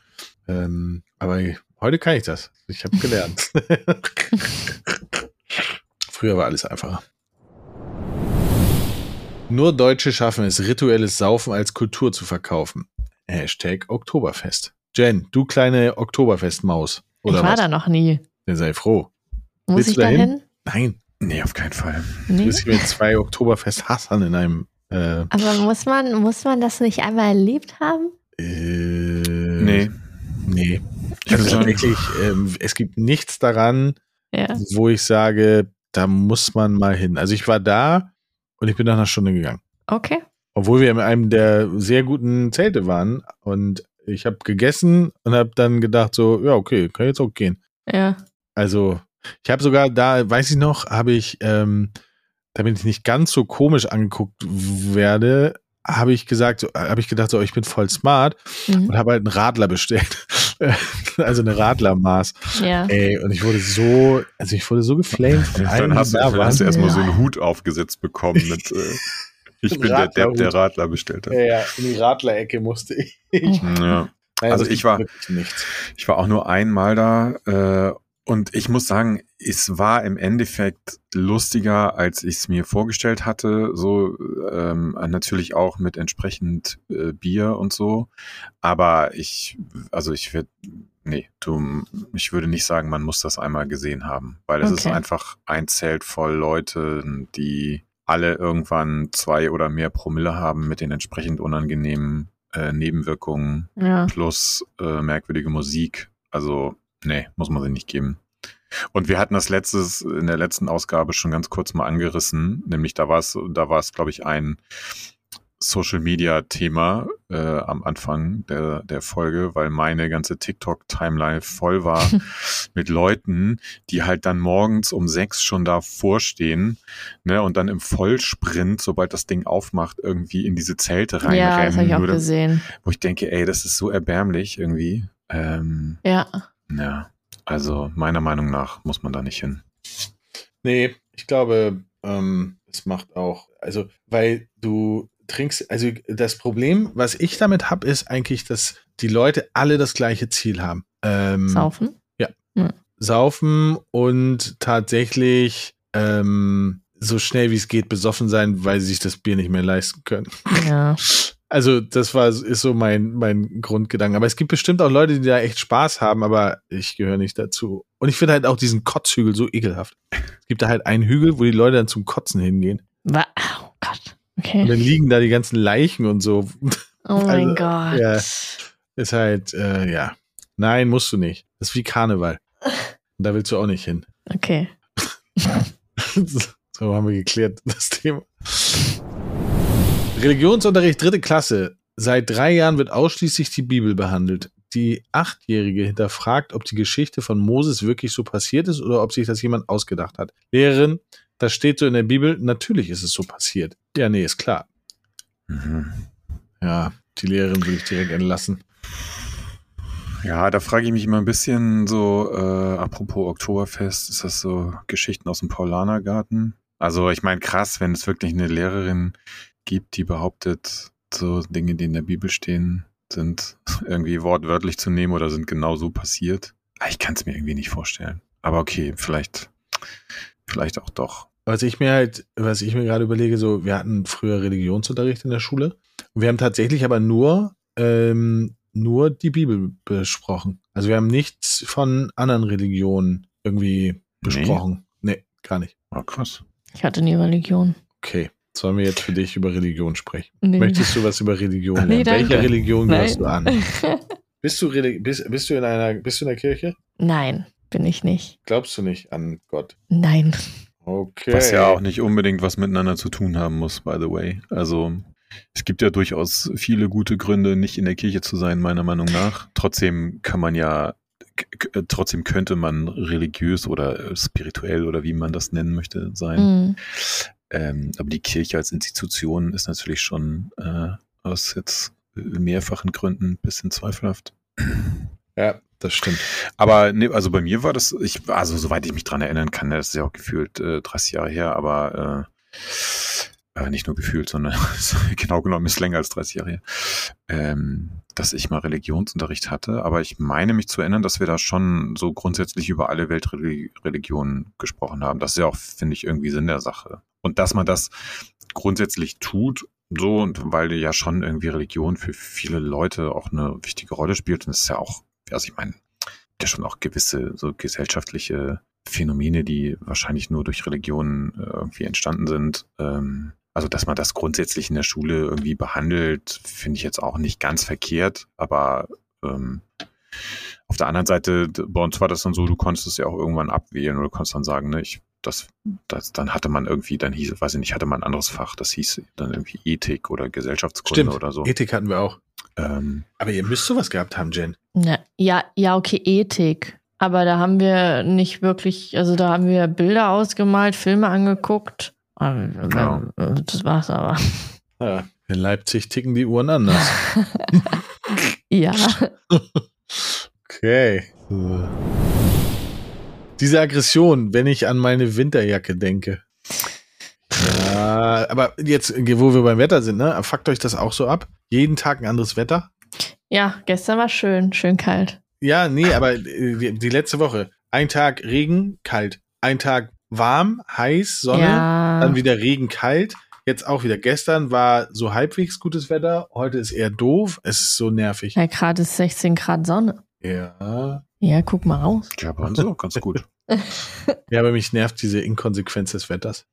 Speaker 2: Ähm, aber heute kann ich das. Ich habe gelernt. [laughs] früher war alles einfacher. Nur Deutsche schaffen es, rituelles Saufen als Kultur zu verkaufen. Hashtag Oktoberfest. Jen, du kleine Oktoberfestmaus.
Speaker 3: Oder ich war was? da noch nie.
Speaker 2: Ja, sei froh.
Speaker 3: Muss Willst ich da hin?
Speaker 2: Nein.
Speaker 4: Nee, auf keinen Fall.
Speaker 2: Nee? Du bist mit zwei Oktoberfest-Hassern in einem. Äh
Speaker 3: Aber muss man, muss man das nicht einmal erlebt haben?
Speaker 2: Äh, nee. Nee. Also tatsächlich, ähm, es gibt nichts daran, ja. wo ich sage, da muss man mal hin. Also ich war da, und ich bin nach einer Stunde gegangen.
Speaker 3: Okay.
Speaker 2: Obwohl wir in einem der sehr guten Zelte waren. Und ich habe gegessen und habe dann gedacht, so, ja, okay, kann jetzt auch gehen.
Speaker 3: Ja.
Speaker 2: Also, ich habe sogar da, weiß ich noch, habe ich, ähm, damit ich nicht ganz so komisch angeguckt werde, habe ich gesagt, so, habe ich gedacht, so, ich bin voll smart mhm. und habe halt einen Radler bestellt. [laughs] also eine Radlermaß.
Speaker 3: Ja.
Speaker 2: Ey, und ich wurde so, also ich wurde so geflamed
Speaker 4: von allen. Dann hast, da dann hast du erstmal ja. so einen Hut aufgesetzt bekommen mit äh, Ich bin der Depp, der Radler bestellt hat.
Speaker 2: Ja, ja, in die Radlerecke musste ich.
Speaker 4: Ja. Also ich war, ich war auch nur einmal da äh, und ich muss sagen, es war im Endeffekt lustiger, als ich es mir vorgestellt hatte. So ähm, natürlich auch mit entsprechend äh, Bier und so. Aber ich, also ich würde, nee, du, ich würde nicht sagen, man muss das einmal gesehen haben, weil es okay. ist einfach ein Zelt voll Leute, die alle irgendwann zwei oder mehr Promille haben mit den entsprechend unangenehmen äh, Nebenwirkungen ja. plus äh, merkwürdige Musik. Also Nee, muss man sie nicht geben. Und wir hatten das letztes, in der letzten Ausgabe schon ganz kurz mal angerissen, nämlich da war es, da war es, glaube ich, ein Social Media Thema äh, am Anfang der, der Folge, weil meine ganze TikTok-Timeline voll war [laughs] mit Leuten, die halt dann morgens um sechs schon davor stehen ne, und dann im Vollsprint, sobald das Ding aufmacht, irgendwie in diese Zelte reinrennen. Ja, das
Speaker 3: habe ich auch gesehen.
Speaker 4: Wo ich denke, ey, das ist so erbärmlich irgendwie. Ähm,
Speaker 3: ja.
Speaker 4: Ja, also meiner Meinung nach muss man da nicht hin.
Speaker 2: Nee, ich glaube, ähm, es macht auch, also, weil du trinkst, also das Problem, was ich damit habe, ist eigentlich, dass die Leute alle das gleiche Ziel haben.
Speaker 3: Ähm, Saufen?
Speaker 2: Ja. ja. Saufen und tatsächlich ähm, so schnell wie es geht besoffen sein, weil sie sich das Bier nicht mehr leisten können.
Speaker 3: Ja. [laughs]
Speaker 2: Also, das war, ist so mein, mein Grundgedanke. Aber es gibt bestimmt auch Leute, die da echt Spaß haben, aber ich gehöre nicht dazu. Und ich finde halt auch diesen Kotzhügel so ekelhaft. Es gibt da halt einen Hügel, wo die Leute dann zum Kotzen hingehen.
Speaker 3: Oh Gott. Okay.
Speaker 2: Und dann liegen da die ganzen Leichen und so.
Speaker 3: Oh mein also, Gott.
Speaker 2: Ja, ist halt, äh, ja. Nein, musst du nicht. Das ist wie Karneval. Und [laughs] da willst du auch nicht hin.
Speaker 3: Okay. [laughs]
Speaker 2: so haben wir geklärt, das Thema. Religionsunterricht dritte Klasse. Seit drei Jahren wird ausschließlich die Bibel behandelt. Die Achtjährige hinterfragt, ob die Geschichte von Moses wirklich so passiert ist oder ob sich das jemand ausgedacht hat. Lehrerin, das steht so in der Bibel, natürlich ist es so passiert. Ja, nee, ist klar.
Speaker 4: Mhm.
Speaker 2: Ja, die Lehrerin will ich direkt entlassen.
Speaker 4: Ja, da frage ich mich immer ein bisschen so, äh, apropos Oktoberfest, ist das so Geschichten aus dem Paulanergarten? Also ich meine, krass, wenn es wirklich eine Lehrerin gibt, die behauptet, so Dinge, die in der Bibel stehen, sind [laughs] irgendwie wortwörtlich zu nehmen oder sind genau so passiert. Ah, Ich kann es mir irgendwie nicht vorstellen. Aber okay, vielleicht, vielleicht auch doch.
Speaker 2: Was ich mir halt, was ich mir gerade überlege, so, wir hatten früher Religionsunterricht in der Schule. Und wir haben tatsächlich aber nur, ähm, nur die Bibel besprochen. Also wir haben nichts von anderen Religionen irgendwie besprochen. Nee, gar nicht.
Speaker 4: Oh, krass.
Speaker 3: Ich hatte nie Religion.
Speaker 2: Okay. Sollen wir jetzt für dich über Religion sprechen?
Speaker 3: Nee.
Speaker 2: Möchtest du was über Religion lernen?
Speaker 3: Nee.
Speaker 2: Welche Religion gehörst du an? [laughs] Bist du, bist, bist du in einer, bist du in der Kirche?
Speaker 3: Nein, bin ich nicht.
Speaker 2: Glaubst du nicht an Gott?
Speaker 3: Nein.
Speaker 2: Okay.
Speaker 4: Was ja auch nicht unbedingt was miteinander zu tun haben muss, by the way. Also es gibt ja durchaus viele gute Gründe, nicht in der Kirche zu sein, meiner Meinung nach. Trotzdem kann man ja, k- trotzdem könnte man religiös oder äh, spirituell oder wie man das nennen möchte sein.
Speaker 3: Mhm.
Speaker 4: Ähm, aber die Kirche als Institution ist natürlich schon äh, aus jetzt mehrfachen Gründen ein bisschen zweifelhaft.
Speaker 2: Ja, das stimmt.
Speaker 4: Aber nee, also bei mir war das, ich, also soweit ich mich dran erinnern kann, das ist ja auch gefühlt äh, 30 Jahre her, aber äh, äh, nicht nur gefühlt, sondern [laughs] genau genommen ist länger als 30 Jahre her, ähm, dass ich mal Religionsunterricht hatte. Aber ich meine mich zu erinnern, dass wir da schon so grundsätzlich über alle Weltreligionen gesprochen haben. Das ist ja auch, finde ich, irgendwie Sinn der Sache. Und dass man das grundsätzlich tut, so, und weil ja schon irgendwie Religion für viele Leute auch eine wichtige Rolle spielt, und das ist ja auch, also ich meine, ja schon auch gewisse so gesellschaftliche Phänomene, die wahrscheinlich nur durch Religion äh, irgendwie entstanden sind. Ähm, also, dass man das grundsätzlich in der Schule irgendwie behandelt, finde ich jetzt auch nicht ganz verkehrt, aber ähm, auf der anderen Seite, bei uns war das dann so, du konntest es ja auch irgendwann abwählen oder konntest dann sagen, ne, ich, das, das, dann hatte man irgendwie, dann hieß, weiß ich nicht, hatte man ein anderes Fach, das hieß dann irgendwie Ethik oder Gesellschaftskunde
Speaker 2: Stimmt.
Speaker 4: oder so.
Speaker 2: Ethik hatten wir auch.
Speaker 4: Ähm,
Speaker 2: Aber ihr müsst sowas gehabt haben, Jen.
Speaker 3: Na, ja, ja, okay, Ethik. Aber da haben wir nicht wirklich, also da haben wir Bilder ausgemalt, Filme angeguckt. Äh, Das war's aber.
Speaker 2: Ja. In Leipzig ticken die Uhren anders. [laughs]
Speaker 3: Ja.
Speaker 2: Okay. Diese Aggression, wenn ich an meine Winterjacke denke. Ja, aber jetzt, wo wir beim Wetter sind, ne? Fuckt euch das auch so ab? Jeden Tag ein anderes Wetter?
Speaker 3: Ja, gestern war schön, schön kalt.
Speaker 2: Ja, nee, aber äh, die, die letzte Woche. Ein Tag Regen, kalt. Ein Tag warm, heiß, Sonne.
Speaker 3: Ja.
Speaker 2: Dann wieder Regen, kalt. Jetzt auch wieder. Gestern war so halbwegs gutes Wetter. Heute ist eher doof. Es ist so nervig.
Speaker 3: Ja, gerade ist 16 Grad Sonne.
Speaker 2: Ja.
Speaker 3: Ja, guck mal raus.
Speaker 4: ja, bei uns auch ganz gut. [laughs]
Speaker 2: Ja, aber mich nervt diese Inkonsequenz des Wetters.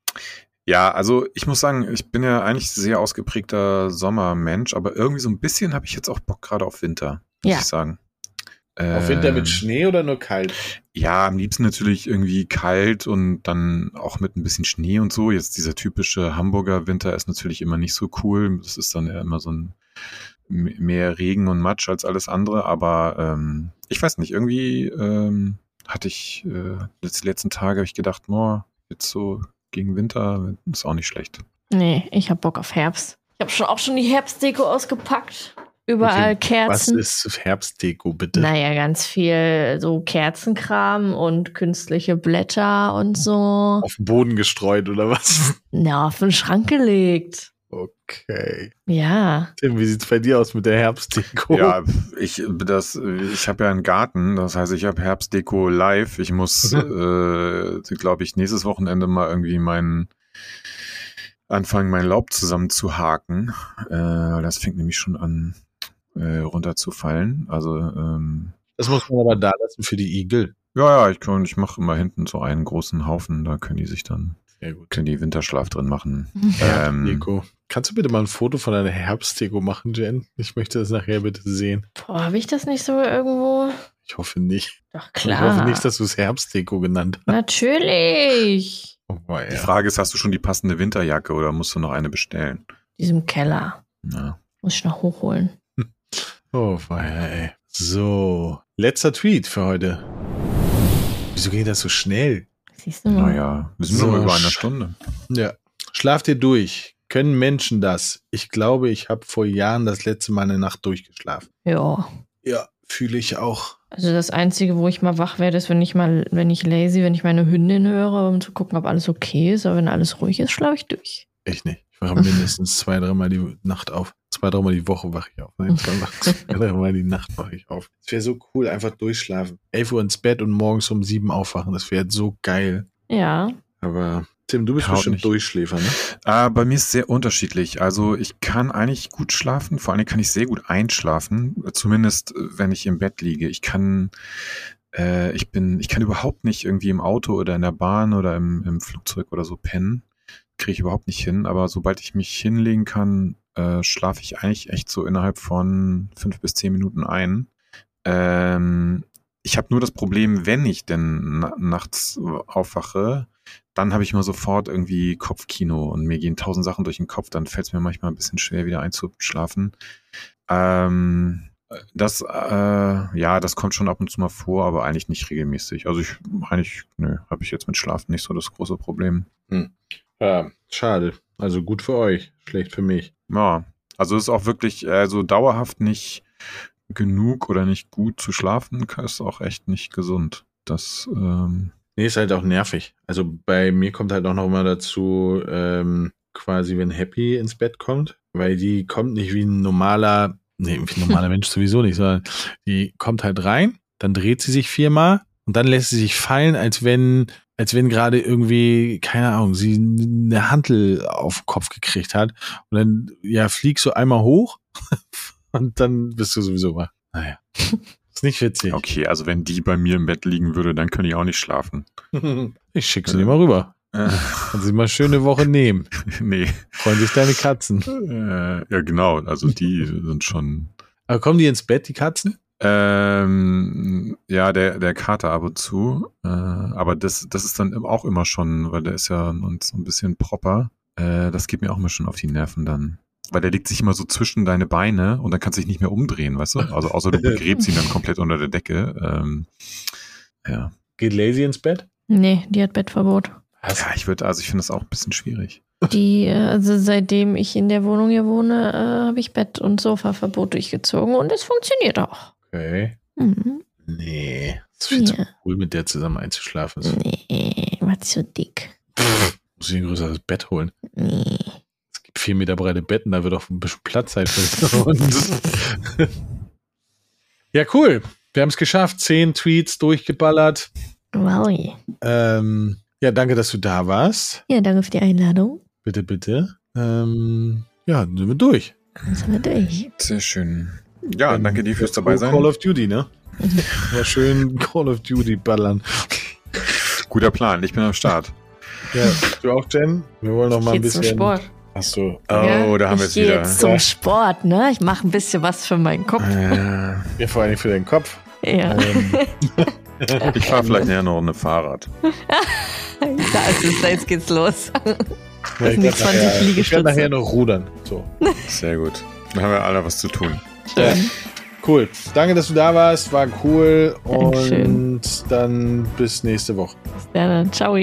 Speaker 4: Ja, also ich muss sagen, ich bin ja eigentlich sehr ausgeprägter Sommermensch, aber irgendwie so ein bisschen habe ich jetzt auch Bock gerade auf Winter, muss
Speaker 3: Ja.
Speaker 4: ich sagen.
Speaker 2: Auf Winter
Speaker 4: Ähm,
Speaker 2: mit Schnee oder nur kalt?
Speaker 4: Ja, am liebsten natürlich irgendwie kalt und dann auch mit ein bisschen Schnee und so. Jetzt dieser typische Hamburger Winter ist natürlich immer nicht so cool. Das ist dann ja immer so ein mehr Regen und Matsch als alles andere. Aber ähm, ich weiß nicht, irgendwie ähm, hatte ich äh, die letzten Tage habe ich gedacht, boah, jetzt so gegen Winter ist auch nicht schlecht.
Speaker 3: Nee, ich hab Bock auf Herbst. Ich habe schon auch schon die Herbstdeko ausgepackt. Überall
Speaker 2: Okay, Was
Speaker 3: Kerzen.
Speaker 2: ist Herbstdeko, bitte?
Speaker 3: Naja, ganz viel so Kerzenkram und künstliche Blätter und so.
Speaker 2: Auf den Boden gestreut oder was?
Speaker 3: Na, auf den Schrank gelegt.
Speaker 2: Okay.
Speaker 3: Ja.
Speaker 2: Tim, wie sieht's bei dir aus mit der Herbstdeko?
Speaker 4: Ja, ich das, ich habe ja einen Garten, das heißt, ich habe Herbstdeko live. Ich muss, äh, glaube ich, nächstes Wochenende mal irgendwie meinen anfangen, mein Laub zusammen zu haken. Äh, das fängt nämlich schon an äh, runterzufallen. Also ähm,
Speaker 2: Das muss man aber da lassen für die Igel.
Speaker 4: ja, ja, ich kann, ich mache immer hinten so einen großen Haufen, da können die sich dann
Speaker 2: Sehr gut.
Speaker 4: können die Winterschlaf drin machen. [laughs] Ähm,
Speaker 2: Herbstdeko. Kannst du bitte mal ein Foto von deiner Herbstdeko machen, Jen? Ich möchte das nachher bitte sehen.
Speaker 3: Boah, habe ich das nicht so irgendwo?
Speaker 2: Ich hoffe nicht.
Speaker 3: Doch,
Speaker 2: Ich
Speaker 3: klar.
Speaker 2: hoffe nicht, dass du es Herbstdeko genannt hast.
Speaker 3: Natürlich.
Speaker 2: Oh,
Speaker 4: die
Speaker 2: ja.
Speaker 4: Frage ist, hast du schon die passende Winterjacke oder musst du noch eine bestellen?
Speaker 3: Diesem Keller.
Speaker 4: Ja.
Speaker 3: Muss ich noch hochholen.
Speaker 2: Oh boy, ey. So, letzter Tweet für heute. Wieso geht das so schnell?
Speaker 3: Siehst du mal.
Speaker 4: Naja, wir sind
Speaker 2: So,
Speaker 4: nur über einer Stunde.
Speaker 2: Ja. Schlaft ihr durch. Können Menschen das? Ich glaube, ich habe vor Jahren das letzte Mal eine Nacht durchgeschlafen.
Speaker 3: Ja.
Speaker 2: Ja, fühle ich auch.
Speaker 3: Also das Einzige, wo ich mal wach werde, ist, wenn ich mal, wenn ich lazy, wenn ich meine Hündin höre, um zu gucken, ob alles okay ist. Aber wenn alles ruhig ist, schlafe ich durch.
Speaker 2: Ich nicht. Ich wache mindestens zwei, dreimal die Nacht auf. Zwei, dreimal die Woche wache ich auf. Nein, zwei, [laughs] zwei dreimal die Nacht wache ich auf. Es wäre so cool, einfach durchschlafen. 11 Uhr ins Bett und morgens um sieben aufwachen. Das wäre so geil.
Speaker 3: Ja.
Speaker 2: Aber Tim, du bist
Speaker 4: Haut
Speaker 2: bestimmt
Speaker 4: nicht.
Speaker 2: Durchschläfer, ne?
Speaker 4: Äh, bei mir ist es sehr unterschiedlich. Also ich kann eigentlich gut schlafen, vor allem kann ich sehr gut einschlafen, zumindest äh, wenn ich im Bett liege. Ich kann, äh, ich bin, ich kann überhaupt nicht irgendwie im Auto oder in der Bahn oder im, im Flugzeug oder so pennen. Kriege ich überhaupt nicht hin, aber sobald ich mich hinlegen kann, äh, schlafe ich eigentlich echt so innerhalb von fünf bis zehn Minuten ein. Ähm, ich habe nur das Problem, wenn ich denn na nachts aufwache, dann habe ich mal sofort irgendwie Kopfkino und mir gehen tausend Sachen durch den Kopf, dann fällt es mir manchmal ein bisschen schwer, wieder einzuschlafen. Ähm, das, äh, ja, das kommt schon ab und zu mal vor, aber eigentlich nicht regelmäßig. Also ich, eigentlich, nö, habe ich jetzt mit Schlafen nicht so das große Problem.
Speaker 2: Ja, schade. Also gut für euch, schlecht für mich.
Speaker 4: Ja, also ist auch wirklich, also dauerhaft nicht genug oder nicht gut zu schlafen, ist auch echt nicht gesund. Das, ähm,
Speaker 2: Nee, ist halt auch nervig. Also bei mir kommt halt auch noch mal dazu, ähm, quasi, wenn Happy ins Bett kommt, weil die kommt nicht wie ein normaler, nee, wie ein normaler [laughs] Mensch sowieso nicht, sondern die kommt halt rein, dann dreht sie sich viermal und dann lässt sie sich fallen, als wenn, als wenn gerade irgendwie, keine Ahnung, sie eine Hantel auf den Kopf gekriegt hat. Und dann, ja, fliegst du einmal hoch [laughs] und dann bist du sowieso wach. Naja. [laughs] Ist nicht witzig.
Speaker 4: okay, also wenn die bei mir im Bett liegen würde, dann könnte ich auch nicht schlafen. [laughs]
Speaker 2: Ich schick sie dir mal rüber.
Speaker 4: Äh,
Speaker 2: Kannst sie mal schöne Woche nehmen.
Speaker 4: nee.
Speaker 2: Freuen sich deine Katzen.
Speaker 4: Äh, ja, genau. Also die sind schon.
Speaker 2: Aber kommen die ins Bett, die Katzen?
Speaker 4: Ähm, ja, der, der Kater ab und zu. Äh, aber das, das ist dann auch immer schon, weil der ist ja und so ein bisschen proper. Äh, das geht mir auch immer schon auf die Nerven dann. Weil der legt sich immer so zwischen deine Beine und dann kannst du dich nicht mehr umdrehen, weißt du? Also außer du [laughs] begräbst ihn dann komplett unter der Decke. Ähm, ja.
Speaker 2: Geht Lazy ins Bett?
Speaker 3: Nee, die hat Bettverbot.
Speaker 2: Was?
Speaker 4: Ja, ich würde, also ich finde das auch ein bisschen schwierig.
Speaker 3: Die, äh, also seitdem ich in der Wohnung hier wohne, äh, habe ich Bett- und Sofaverbot durchgezogen und es funktioniert auch.
Speaker 2: Okay.
Speaker 3: Mhm.
Speaker 2: Nee. Ist viel zu cool, mit der zusammen einzuschlafen. Das
Speaker 3: Nee, war zu dick.
Speaker 2: muss ich ein größeres Bett holen.
Speaker 3: Nee.
Speaker 2: Es gibt vier Meter breite Betten, da wird auch ein bisschen Platz sein für [laughs] und [laughs] Ja, cool. Wir haben es geschafft. Zehn Tweets durchgeballert.
Speaker 3: Wow.
Speaker 2: Ähm, ja, danke, dass du da warst.
Speaker 3: Ja, danke für die Einladung.
Speaker 2: Bitte, bitte. Ähm, ja, dann sind wir durch.
Speaker 3: Dann sind wir durch.
Speaker 4: Sehr schön. Ja,
Speaker 2: Dann
Speaker 4: danke dir fürs dabei
Speaker 2: Call
Speaker 4: sein.
Speaker 2: of Duty, ne? [laughs] Mal schön Call of Duty ballern.
Speaker 4: Guter Plan, ich bin am Start.
Speaker 2: Ja, du auch, Jen? Wir wollen noch mal ein
Speaker 3: Jetzt zum
Speaker 2: bisschen.
Speaker 3: Sport.
Speaker 2: Achso.
Speaker 4: Oh,
Speaker 3: Ja,
Speaker 4: da haben wir
Speaker 3: ich
Speaker 4: es
Speaker 3: gehe
Speaker 4: wieder.
Speaker 3: jetzt zum
Speaker 2: Ja.
Speaker 3: Sport, ne? Ich mache ein bisschen was für meinen Kopf.
Speaker 4: Äh,
Speaker 2: Ja, vor allem für den Kopf.
Speaker 3: Ja.
Speaker 2: Ähm, [laughs]
Speaker 4: ich fahre vielleicht näher noch eine Fahrrad. [laughs]
Speaker 3: Da ist es, jetzt geht's los.
Speaker 2: ja, ich
Speaker 3: sind die
Speaker 2: werd
Speaker 3: 20
Speaker 2: nachher, ich werde nachher noch rudern. So.
Speaker 4: Sehr gut. Dann haben wir alle was zu tun.
Speaker 2: Ja. Cool. Danke, dass du da warst. War cool.
Speaker 3: Dankeschön.
Speaker 2: Und dann bis nächste Woche.
Speaker 3: Bis dann. Ciao.